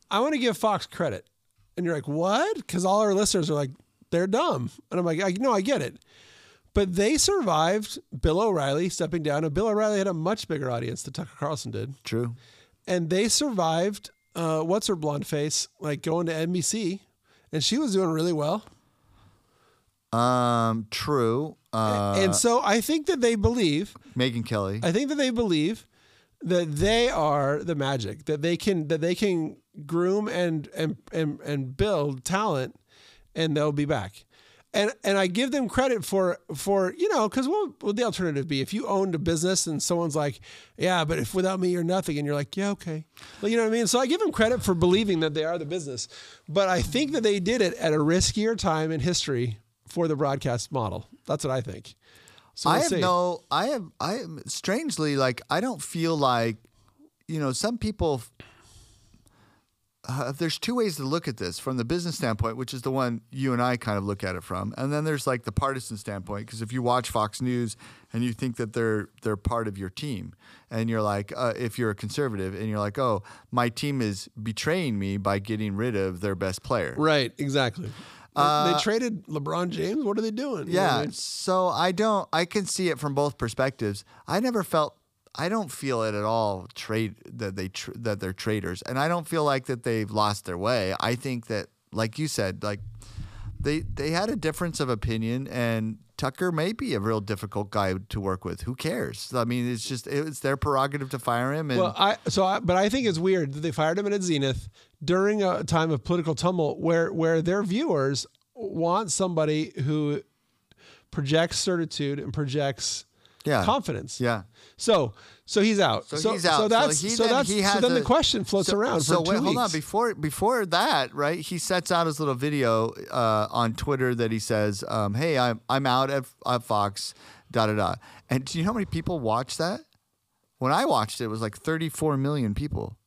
I want to give Fox credit. And you're like, "What?" Cuz all our listeners are like, "They're dumb." And I'm like, I no, I get it. But they survived Bill O'Reilly stepping down and Bill O'Reilly had a much bigger audience than Tucker Carlson did. True. And they survived uh, what's her blonde face like going to NBC and she was doing really well. Um, true. Uh, and so I think that they believe Megyn Kelly. I think that they believe that they are the magic that they can that they can groom and and and, and build talent and they'll be back and and I give them credit for for you know because what would the alternative be if you owned a business and someone's like yeah but if without me you're nothing and you're like yeah okay well, you know what I mean so I give them credit for believing that they are the business but I think that they did it at a riskier time in history for the broadcast model that's what I think so I we'll have see. no. I have. I am strangely like. I don't feel like. You know, some people. Uh, there's two ways to look at this from the business standpoint, which is the one you and I kind of look at it from, and then there's like the partisan standpoint. Because if you watch Fox News and you think that they're they're part of your team, and you're like, uh, if you're a conservative, and you're like, oh, my team is betraying me by getting rid of their best player. Right, exactly. They- they traded LeBron James. What are they doing? You know I Uh, Yeah. So I don't. I can see it from both perspectives. I never felt. I don't feel it at all. Trade that they tr- that they're traders, and I don't feel like that they've lost their way. I think that, like you said, like they they had a difference of opinion, and Tucker may be a real difficult guy to work with. Who cares? I mean, it's just it's their prerogative to fire him. And Well, I so I, but I think it's weird that they fired him at Zenith during a time of political tumult where where their viewers want somebody who projects certitude and projects yeah, confidence. yeah. So so he's out. So, he's out. So that's he so, then, that's he so then a- the question floats so- around So for two wait, hold on. Before before that, right? He sets out his little video uh, on Twitter that he says, um, "Hey, I'm I'm out at, at Fox." Da da da. And do you know how many people watched that? When I watched it, it was like 34 million people.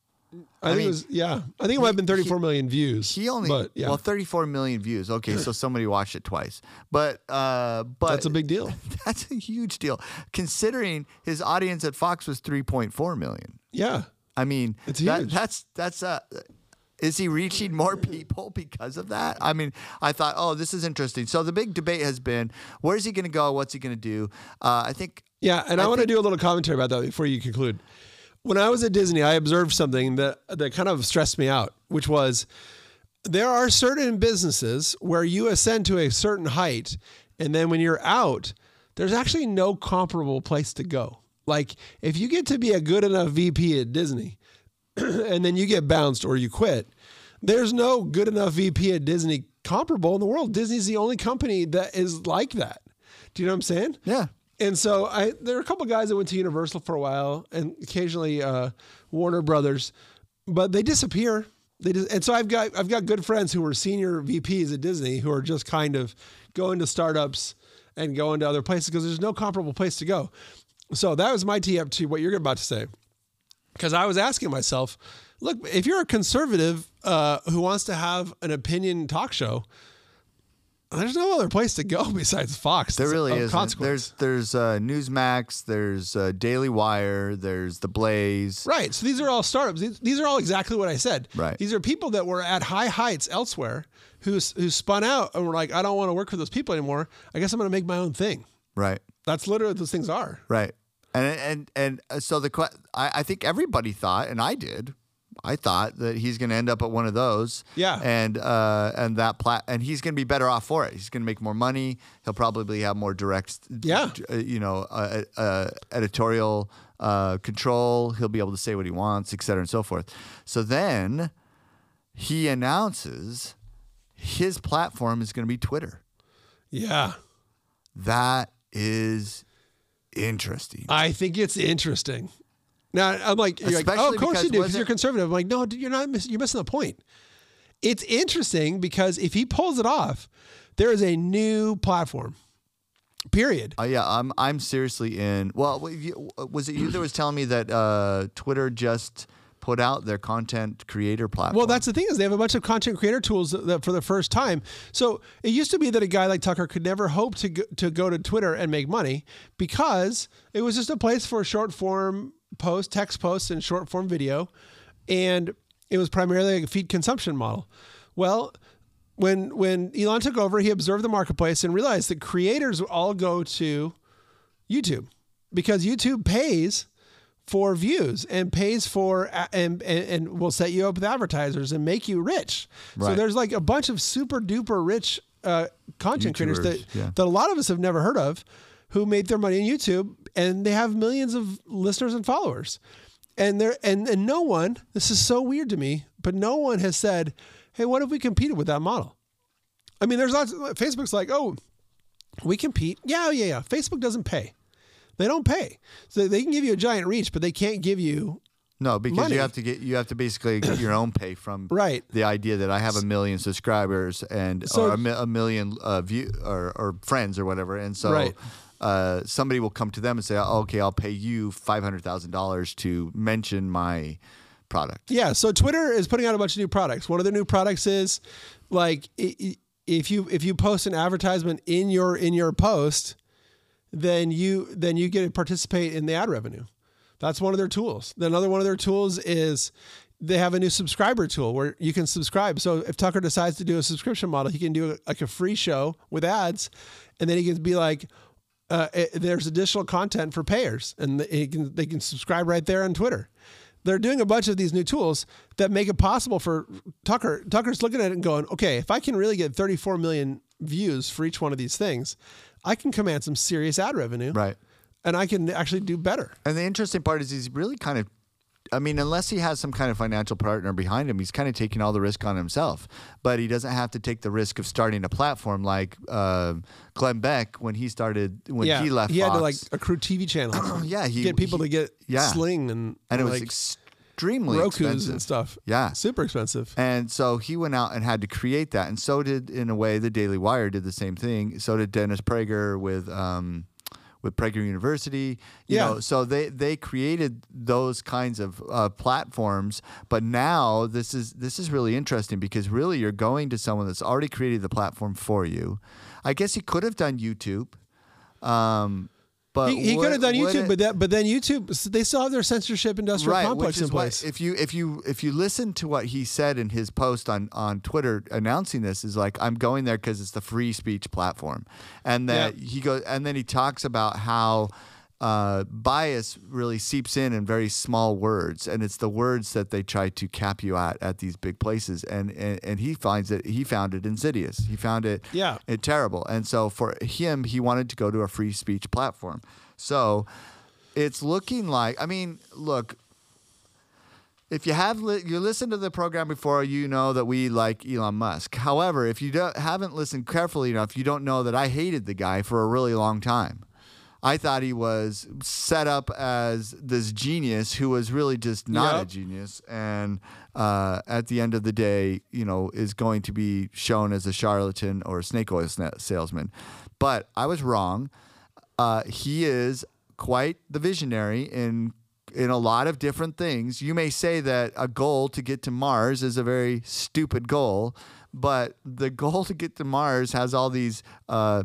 I, think mean, it was yeah. I think it might have been 34 million views. He only but yeah, well 34 million views. Okay, so somebody watched it twice. But uh, but that's a big deal. that's a huge deal considering his audience at Fox was 3.4 million. Yeah. I mean, It's that, huge. that's that's uh, is he reaching more people because of that? I mean, I thought, oh, this is interesting. So the big debate has been, where's he going to go? What's he going to do? Uh, I think Yeah, and I, want to do a little commentary about that before you conclude. When I was at Disney, I observed something that that kind of stressed me out, which was there are certain businesses where you ascend to a certain height, and then when you're out, there's actually no comparable place to go. Like if you get to be a good enough VP at Disney, and then you get bounced or you quit, there's no good enough VP at Disney comparable in the world. Disney's the only company that is like that. Do you know what I'm saying? Yeah. And so I there are a couple guys that went to Universal for a while and occasionally uh, Warner Brothers, but they disappear. They and so I've got I've got good friends who were senior VPs at Disney who are just kind of going to startups and going to other places because there's no comparable place to go. So that was my tee up to what you're about to say, because I was asking myself, look, if you're a conservative uh, who wants to have an opinion talk show, there's no other place to go besides Fox. there really is. There's there's uh, Newsmax, there's uh, Daily Wire, there's The Blaze. Right. So these are all startups. These, these are all exactly what I said. Right. These are people that were at high heights elsewhere who who spun out and were like, I don't want to work for those people anymore. I guess I'm going to make my own thing. Right. That's literally what those things are. Right. And and and uh, so the I, I think everybody thought, and I did, I thought that he's going to end up at one of those. Yeah. And uh and that plat and he's going to be better off for it. He's going to make more money. He'll probably have more direct. Yeah. uh, you know, uh, uh, editorial uh, control. He'll be able to say what he wants, et cetera, and so forth. So then he announces his platform is going to be Twitter. Yeah. That is interesting. I think it's interesting. Now I'm like, you're like, oh, of course you do because you're conservative. I'm like, no, dude, you're not. Miss, you're missing the point. It's interesting because if he pulls it off, there is a new platform. Period. Uh, yeah, I'm I'm seriously in. Well, was it you that was telling me that uh, Twitter just put out their content creator platform. Well, that's the thing is they have a bunch of content creator tools that, that for the first time. So it used to be that a guy like Tucker could never hope to go, to go to Twitter and make money because it was just a place for short form post, text posts, and short form video, and it was primarily a feed consumption model. Well, when when Elon took over, he observed the marketplace and realized that creators all go to YouTube because YouTube pays for views and pays for and, and, and will set you up with advertisers and make you rich. So there's like a bunch of super duper rich uh, content creators that yeah. that a lot of us have never heard of who made their money on YouTube and they have millions of listeners and followers. And there and and no one, this is so weird to me, but no one has said, "Hey, what if we competed with that model?" I mean, there's lots Facebook's like, "Oh, we compete." Yeah, yeah, yeah. Facebook doesn't pay. They don't pay. So they can give you a giant reach, but they can't give you no, because money. you have to get you have to basically get your own pay from Right. the idea that I have a million subscribers and So- or a, a million uh, view or, or friends or whatever, and so Right. Uh, somebody will come to them and say, oh, "Okay, I'll pay you five hundred thousand dollars to mention my product." Yeah, so Twitter is putting out a bunch of new products. One of the new products is like if you if you post an advertisement in your in your post, then you then you get to participate in the ad revenue. That's one of their tools. Another one of their tools is they have a new subscriber tool where you can subscribe. So if Tucker decides to do a subscription model, he can do like a free show with ads, and then he can be like, uh, eh, "There's additional content for payers," and they can they can subscribe right there on Twitter. They're doing a bunch of these new tools that make it possible for Tucker. Tucker's looking at it and going, "Okay, if I can really get 34 million views for each one of these things, I can command some serious ad revenue, Right. And I can actually do better." And the interesting part is he's really kind of, I mean, unless he has some kind of financial partner behind him, he's kind of taking all the risk on himself. But he doesn't have to take the risk of starting a platform like uh, Glenn Beck when he started when yeah, he left. he had to Fox. like accrue TV channels. Yeah, he- get people he- to get yeah. Sling and and it was like extremely Roku's expensive. and stuff. Yeah. super expensive. And so he went out and had to create that. And so did, in a way, the Daily Wire did the same thing. So did Dennis Prager with um, with Prager University. You Yeah. know, so they they created those kinds of uh, platforms. But now this is this is really interesting because really you're going to someone that's already created the platform for you. I guess he could have done YouTube. Um, but He, he could have done YouTube, it- but that, but then YouTube, they still have their censorship industrial right, complex which is in what- place. if you if you if you listen to what he said in his post on on Twitter announcing this is like I'm going there because it's the free speech platform, and that he goes and then he talks about how. Uh, bias really seeps in in very small words, and it's the words that they try to cap you at at these big places. And and, and he finds it. He found it insidious. He found it Yeah. it terrible. And so for him, he wanted to go to a free speech platform. So it's looking like I mean, look, if you have li- you listened to the program before, you know that we like Elon Musk. However, if you don't, haven't listened carefully enough, you don't know that I hated the guy for a really long time. I thought he was set up as this genius who was really just not a genius, and uh, at the end of the day, you know, is going to be shown as a charlatan or a snake oil salesman. But I was wrong. Uh, he is quite the visionary in in a lot of different things. You may say that a goal to get to Mars is a very stupid goal, but the goal to get to Mars has all these uh,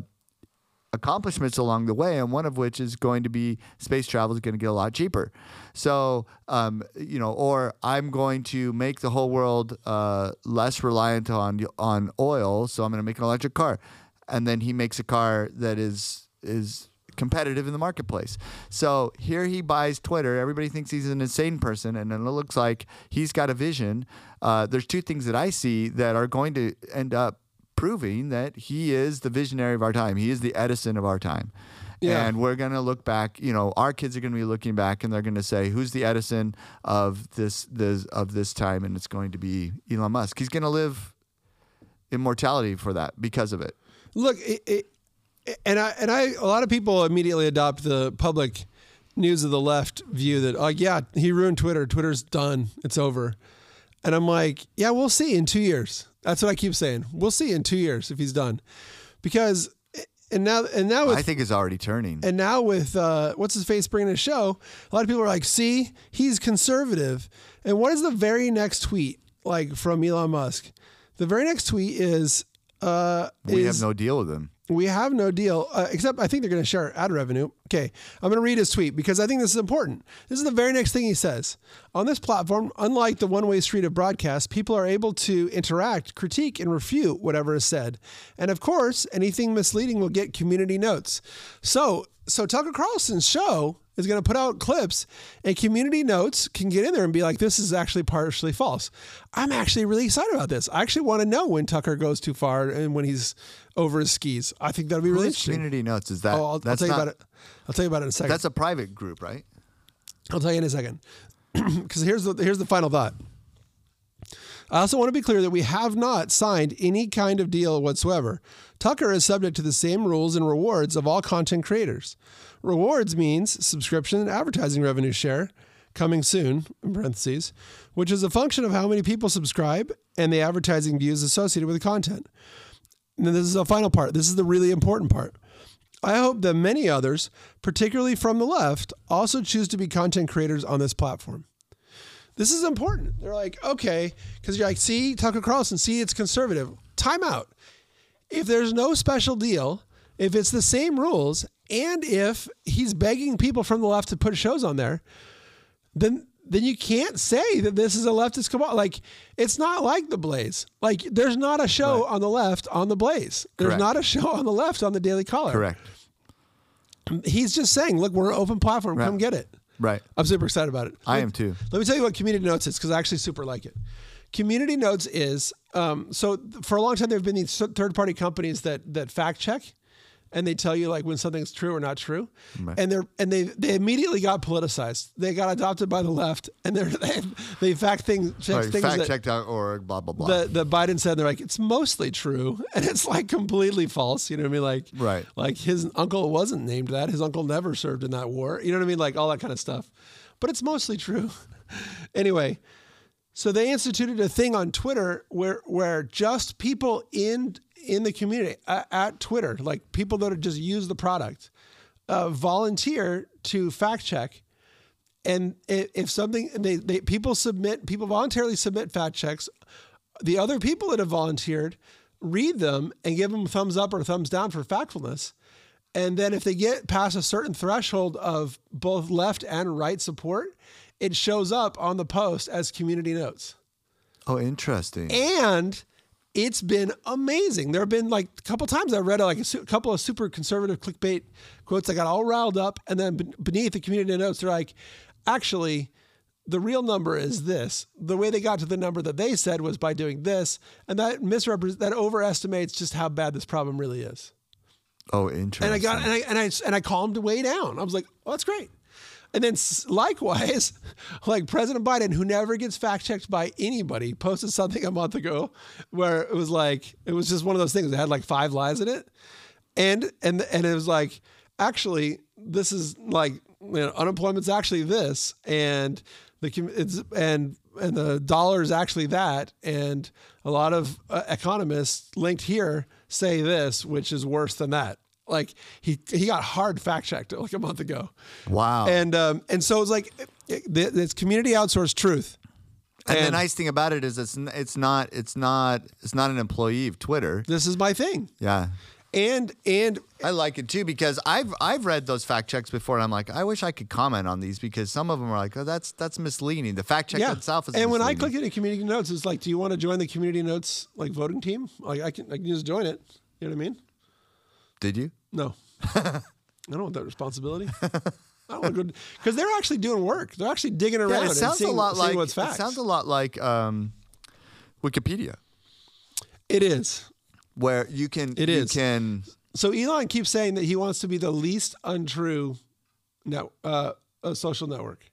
accomplishments along the way, and one of which is going to be space travel is going to get a lot cheaper. So, um, you know, or I'm going to make the whole world uh, less reliant on on oil, so I'm going to make an electric car, and then he makes a car that is is competitive in the marketplace. So here he buys Twitter. Everybody thinks he's an insane person, and then it looks like he's got a vision. Uh, there's two things that I see that are going to end up proving that he is the visionary of our time. He is the Edison of our time. Yeah. And we're going to look back, you know, our kids are going to be looking back and they're going to say, who's the Edison of this, this of this time? And it's going to be Elon Musk. He's going to live immortality for that because of it. Look, it, it, and I and I a lot of people immediately adopt the public news of the left view that oh yeah he ruined Twitter. Twitter's done. It's over. And I'm like, yeah, we'll see in two years. That's what I keep saying. We'll see in two years if he's done, because and now and now with I think it's already turning. and now with uh, what's his face bringing a show, a lot of people are like, "See, he's conservative." And what is the very next tweet like from Elon Musk? The very next tweet is, uh, we is, have no deal with him. we have no deal, uh, except I think they're going to share ad revenue. Okay, I'm going to read his tweet because I think this is important. This is the very next thing he says. On this platform, unlike the one way street of broadcast, people are able to interact, critique, and refute whatever is said. And of course, anything misleading will get community notes. So, so Tucker Carlson's show is going to put out clips and community notes can get in there and be like, this is actually partially false. I'm actually really excited about this. I actually want to know when Tucker goes too far and when he's over his skis. I think that'll be really Who's interesting. Community Notes is that? Oh, I'll, I'll tell you not- about it. I'll tell you about it in a second. That's a private group, right? I'll tell you in a second. Because here's the here's the final thought. I also want to be clear that we have not signed any kind of deal whatsoever. Tucker is subject to the same rules and rewards of all content creators. Rewards means subscription and advertising revenue share, coming soon, in parentheses, which is a function of how many people subscribe and the advertising views associated with the content. And then this is the final part. This is the really important part. I hope that many others, particularly from the left, also choose to be content creators on this platform. This is important. They're like, okay, because you're like, see, Tucker Carlson, see, it's conservative. Time out. If there's no special deal, if it's the same rules, and if he's begging people from the left to put shows on there, then then you can't say that this is a leftist cabal. Like it's not like the Blaze. Like there's not a show on the left on the Blaze. There's Correct. not a show on the left on the Daily Caller. Correct. He's just saying, look, we're an open platform. Come get it. Right. I'm super excited about it. I Let- am too. Let me tell you what Community Notes is because I actually super like it. Community Notes is um, so for a long time there have been these third party companies that that fact check, and they tell you like when something's true or not true, Right. and they're and they they immediately got politicized. They got adopted by the left, and they're they, they fact things check Like things that, factcheck.org, blah blah blah. the the Biden said they're like it's mostly true and it's like completely false. You know what I mean? Like Right. Like his uncle wasn't named that. His uncle never served in that war. You know what I mean? Like all that kind of stuff. But it's mostly true. anyway, so they instituted a thing on Twitter where where just people in in the community at, at Twitter, like people that just use the product, uh, volunteer to fact check. And if something they, they people submit people voluntarily submit fact checks. The other people that have volunteered read them and give them thumbs up or thumbs down for factfulness. And then if they get past a certain threshold of both left and right support it shows up on the post as community notes oh, interesting. and it's been amazing. There have been like a couple times I read like a su- couple of super conservative clickbait quotes. I got all riled up, and then be- beneath the community notes, they're like, actually. The real number is this. The way they got to the number that they said was by doing this, and that misrepresents that overestimates just how bad this problem really is. oh, interesting. And I got and I and I and I calmed way down. I was like, "Oh, that's great." And then likewise, like President Biden, who never gets fact checked by anybody, posted something a month ago where it was like it was just one of those things that had like five lies in it, and and and it was like actually this is like you know, unemployment's actually this, and the it's and and the dollar is actually that, and a lot of uh, economists linked here say this, which is worse than that. Like he he got hard fact checked like a month ago, wow. and um and so it's like it, it, it's community outsourced truth. And, the nice thing about it is it's it's not it's not it's not an employee of Twitter. This is my thing, Yeah. and and I like it too because I've I've read those fact checks before and I'm like I wish I could comment on these because some of them are like oh that's that's misleading. The fact check yeah. itself is and when I click into community notes, it's like, do you want to join the community notes like voting team? Like I can I can just join it. You know what I mean? Did you? No, I don't want that responsibility. I don't want to go because they're actually doing work. They're actually digging around Yeah, it and sounds seeing, a lot like what's it sounds a lot like um, Wikipedia it is. where you can It you is. can So Elon keeps saying that he wants to be the least untrue, no, uh, a social network.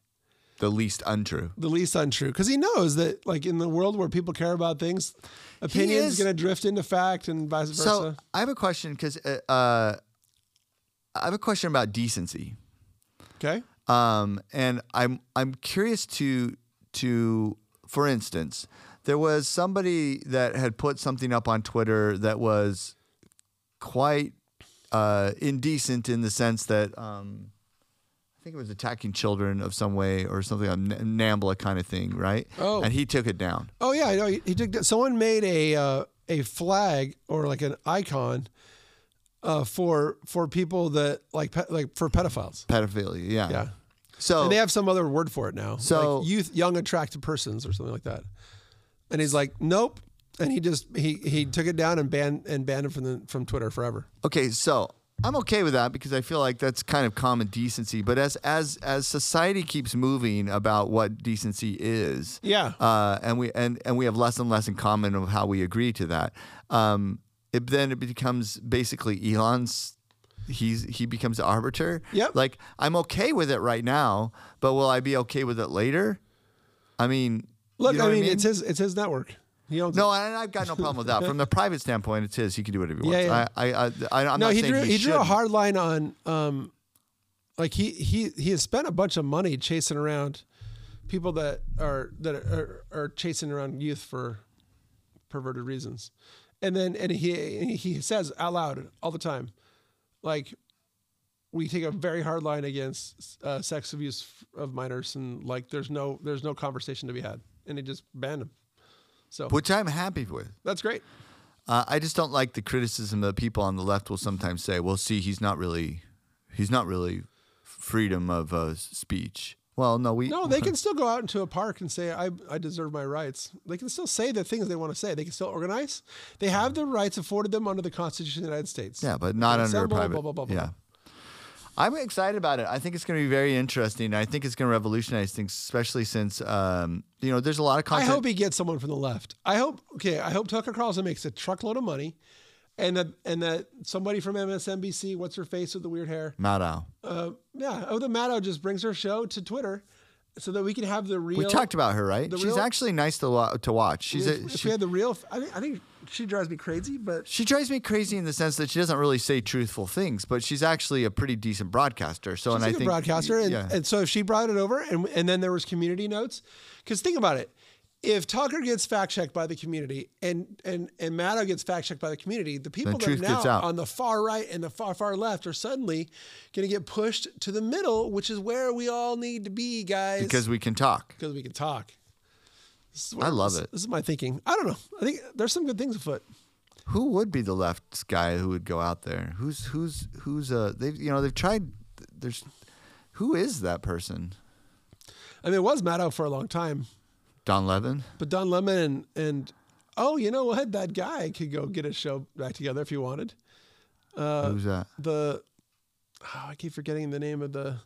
The least untrue. the least untrue because he knows that like in the world where people care about things opinion is- going to drift into fact and vice versa So I have a question because uh, uh, I have a question about decency. okay Um, and I'm I'm curious to to for instance, there was somebody that had put something up on Twitter that was quite uh, indecent in the sense that um, think it was attacking children of some way or something N- Nambla kind of thing, right? Oh. and he took it down. Oh yeah, I know. He, he took that. Someone made a uh, a flag or like an icon uh, for for people that like pe- like for pedophiles. Pedophilia, yeah. Yeah, So and they have some other word for it now. So- like youth, young, attractive persons or something like that. And he's like, nope. And he just he he took it down and banned and banned it from the from Twitter forever. Okay, so I'm okay with that because I feel like that's kind of common decency. But as as as society keeps moving about what decency is, Yeah. uh, and we and and we have less and less in common of how we agree to that. Um, it, then it becomes basically Elon's. He's he becomes the arbiter. Yep. Like I'm okay with it right now, but will I be okay with it later? I mean, Look, you know I what mean, it's his it's his network. He owns it. no, and I've got no problem with that. From the private standpoint, it's his. He can do whatever he wants. yeah. I, I, I, I'm no, not he saying drew he, he, drew a hard line on um like he he he has spent a bunch of money chasing around people that are that are, are chasing around youth for perverted reasons. And then and he he says out loud all the time like we take a very hard line against uh, sex abuse of minors and like there's no there's no conversation to be had and he just banned him. So which I'm happy with. that's great. Uh, I just don't like the criticism that people on the left will sometimes say. Well, see, he's not really, he's not really freedom of uh, speech. Well, no, we No, they can still go out into a park and say, I, I deserve my rights. They can still say the things they want to say. They can still organize. They have the rights afforded them under the Constitution of the United States. Yeah, but not under a private. blah, blah, blah. yeah. I'm excited about it. I think it's going to be very interesting. I think it's going to revolutionize things, especially since um, you know there's a lot of content. I hope he gets someone from the left. I hope, okay, I hope Tucker Carlson makes a truckload of money and that, and that somebody from MSNBC, what's her face with the weird hair? Maddow. Uh, yeah, oh, the Maddow just brings her show to Twitter so that we can have the real. We talked about her, right? She's real- actually nice to to watch. She's if, a, if she, we had the real, I think, I think she drives me crazy, but she drives me crazy in the sense that she doesn't really say truthful things, but she's actually a pretty decent broadcaster. So, She's and a I think broadcaster, and, yeah. and so if she brought it over, and and then there was community notes, because think about it, if Tucker gets fact checked by the community, and and and Maddow gets fact checked by the community, the people that are now on the far right and the far far left are suddenly going to get pushed to the middle, which is where we all need to be, guys, because we can talk. because we can talk. I love this- it. This is my thinking. I don't know. I think there's some good things afoot. Who would be the left guy who would go out there? Who's who's who's uh they've you know they've tried there's who is that person? I mean, it was Maddow for a long time, Don Levin? but Don Lemon and and oh, you know what? That guy could go get his show back together if he wanted. Uh, Who's that? the oh, I keep forgetting the name of the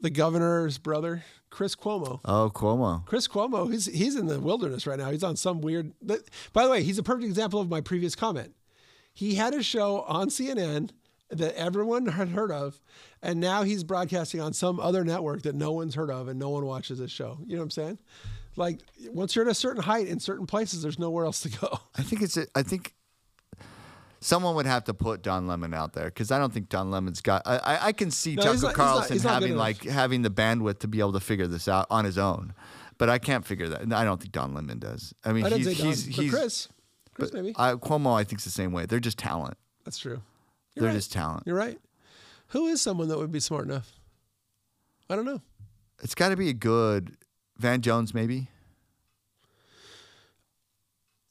the governor's brother, Chris Cuomo. Oh, Cuomo. Chris Cuomo, he's he's in the wilderness right now. He's on some weird. By the way, he's a perfect example of my previous comment. He had a show on CNN that everyone had heard of, and now he's broadcasting on some other network that no one's heard of, and no one watches his show. You know what I'm saying? Like once you're at a certain height in certain places, there's nowhere else to go. I think it's a, I think someone would have to put Don Lemon out there because I don't think Don Lemon's got. I, I, I can see No, Tucker he's not- he's Carlson he's not good having like having the bandwidth to be able to figure this out on his own, but I can't figure that. I don't think Don Lemon does. I mean, I he's Don, he's, but he's Chris, Chris maybe. I, Cuomo. I think's the same way. They're just talent. That's true. You're They're right. just talent. You're right. Who is someone that would be smart enough? I don't know. It's got to be a good Van Jones, maybe.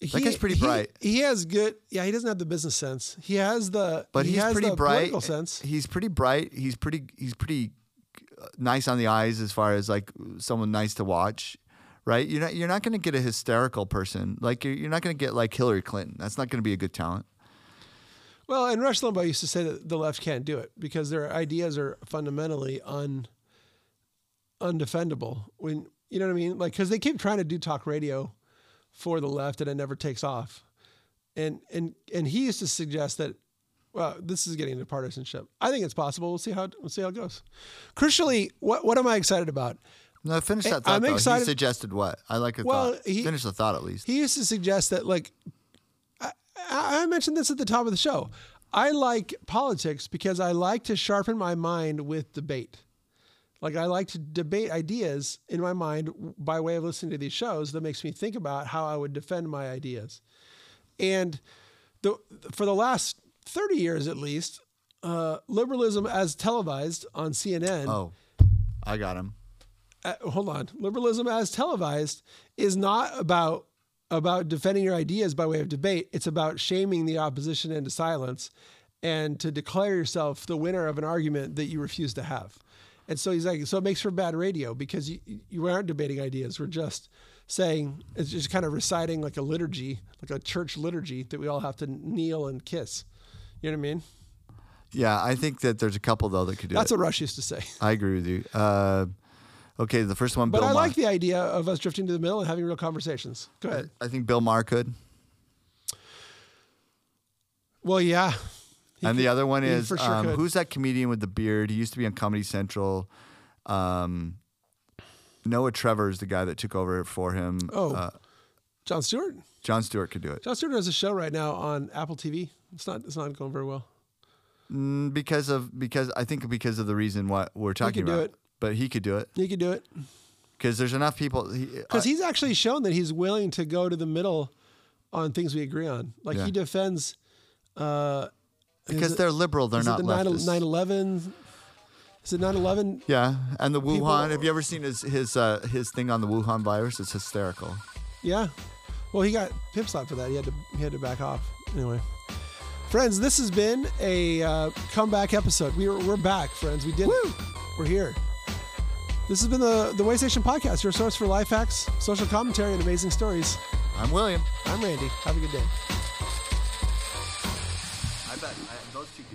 That guy's pretty he- bright. He has good. Yeah, he doesn't have the business sense. He has the. But he he's has pretty the bright. Sense. He's pretty bright. He's pretty. He's pretty uh, nice on the eyes as far as like someone nice to watch, right? You're not. You're not going to get a hysterical person. Like you're, you're not going to get like Hillary Clinton. That's not going to be a good talent. Well, and Rush Limbaugh used to say that the left can't do it because their ideas are fundamentally un undefendable. When you know what I mean, like because they keep trying to do talk radio for the left and it never takes off. And and and he used to suggest that. Well, this is getting into partisanship. I think it's possible. We'll see how we'll see how it goes. Crucially, what what am I excited about? No, finish that thought. I'm though. excited- He suggested what? I like a Well, thought. he- finish the thought at least. He used to suggest that, like, I I mentioned this at the top of the show. I like politics because I like to sharpen my mind with debate. Like, I like to debate ideas in my mind by way of listening to these shows that makes me think about how I would defend my ideas. And the, for the last 30 years, at least, uh, liberalism as televised on CNN. Oh, I got him. uh, hold on. Liberalism as televised is not about about defending your ideas by way of debate. It's about shaming the opposition into silence and to declare yourself the winner of an argument that you refuse to have. And so he's like, so it makes for bad radio because you you aren't debating ideas. We're just saying it's just kind of reciting like a liturgy, like a church liturgy that we all have to kneel and kiss. You know what I mean? Yeah, I think that there's a couple though that could do That's it. what Rush used to say. I agree with you. Uh, okay, the first one, But Bill I Maher. like the idea of us drifting to the middle and having real conversations. Go ahead. I think Bill Maher could. Well, yeah. He and the other one is sure um, who's that comedian with the beard? He used to be on Comedy Central. Um, Noah Trevor is the guy that took over for him. Oh. Uh, Jon Stewart. Jon Stewart could do it Jon Stewart has a show right now on Apple TV. It's not. It's not going very well. Mm, because of because I think because of the reason what we're talking could do about. it. But he could do it He could do it because there's enough people. He, because he's actually shown that he's willing to go to the middle on things we agree on. Like Yeah. he defends. Uh, because it- they're liberal, they're is not it the 9 leftist. 9/11? Is it 9/11? Yeah, and the People- Wuhan. have you ever seen his his uh, his thing on the Wuhan virus? It's hysterical. Yeah. Well, he got pimp slapped for that. He had to he had to back off. Anyway, friends, this has been a uh, comeback episode. We are, we're back, friends. We did it. We're here. This has been the the Waystation Podcast, your source for life hacks, social commentary, and amazing stories. I'm William. I'm Randy. Have a good day. I bet I, those two.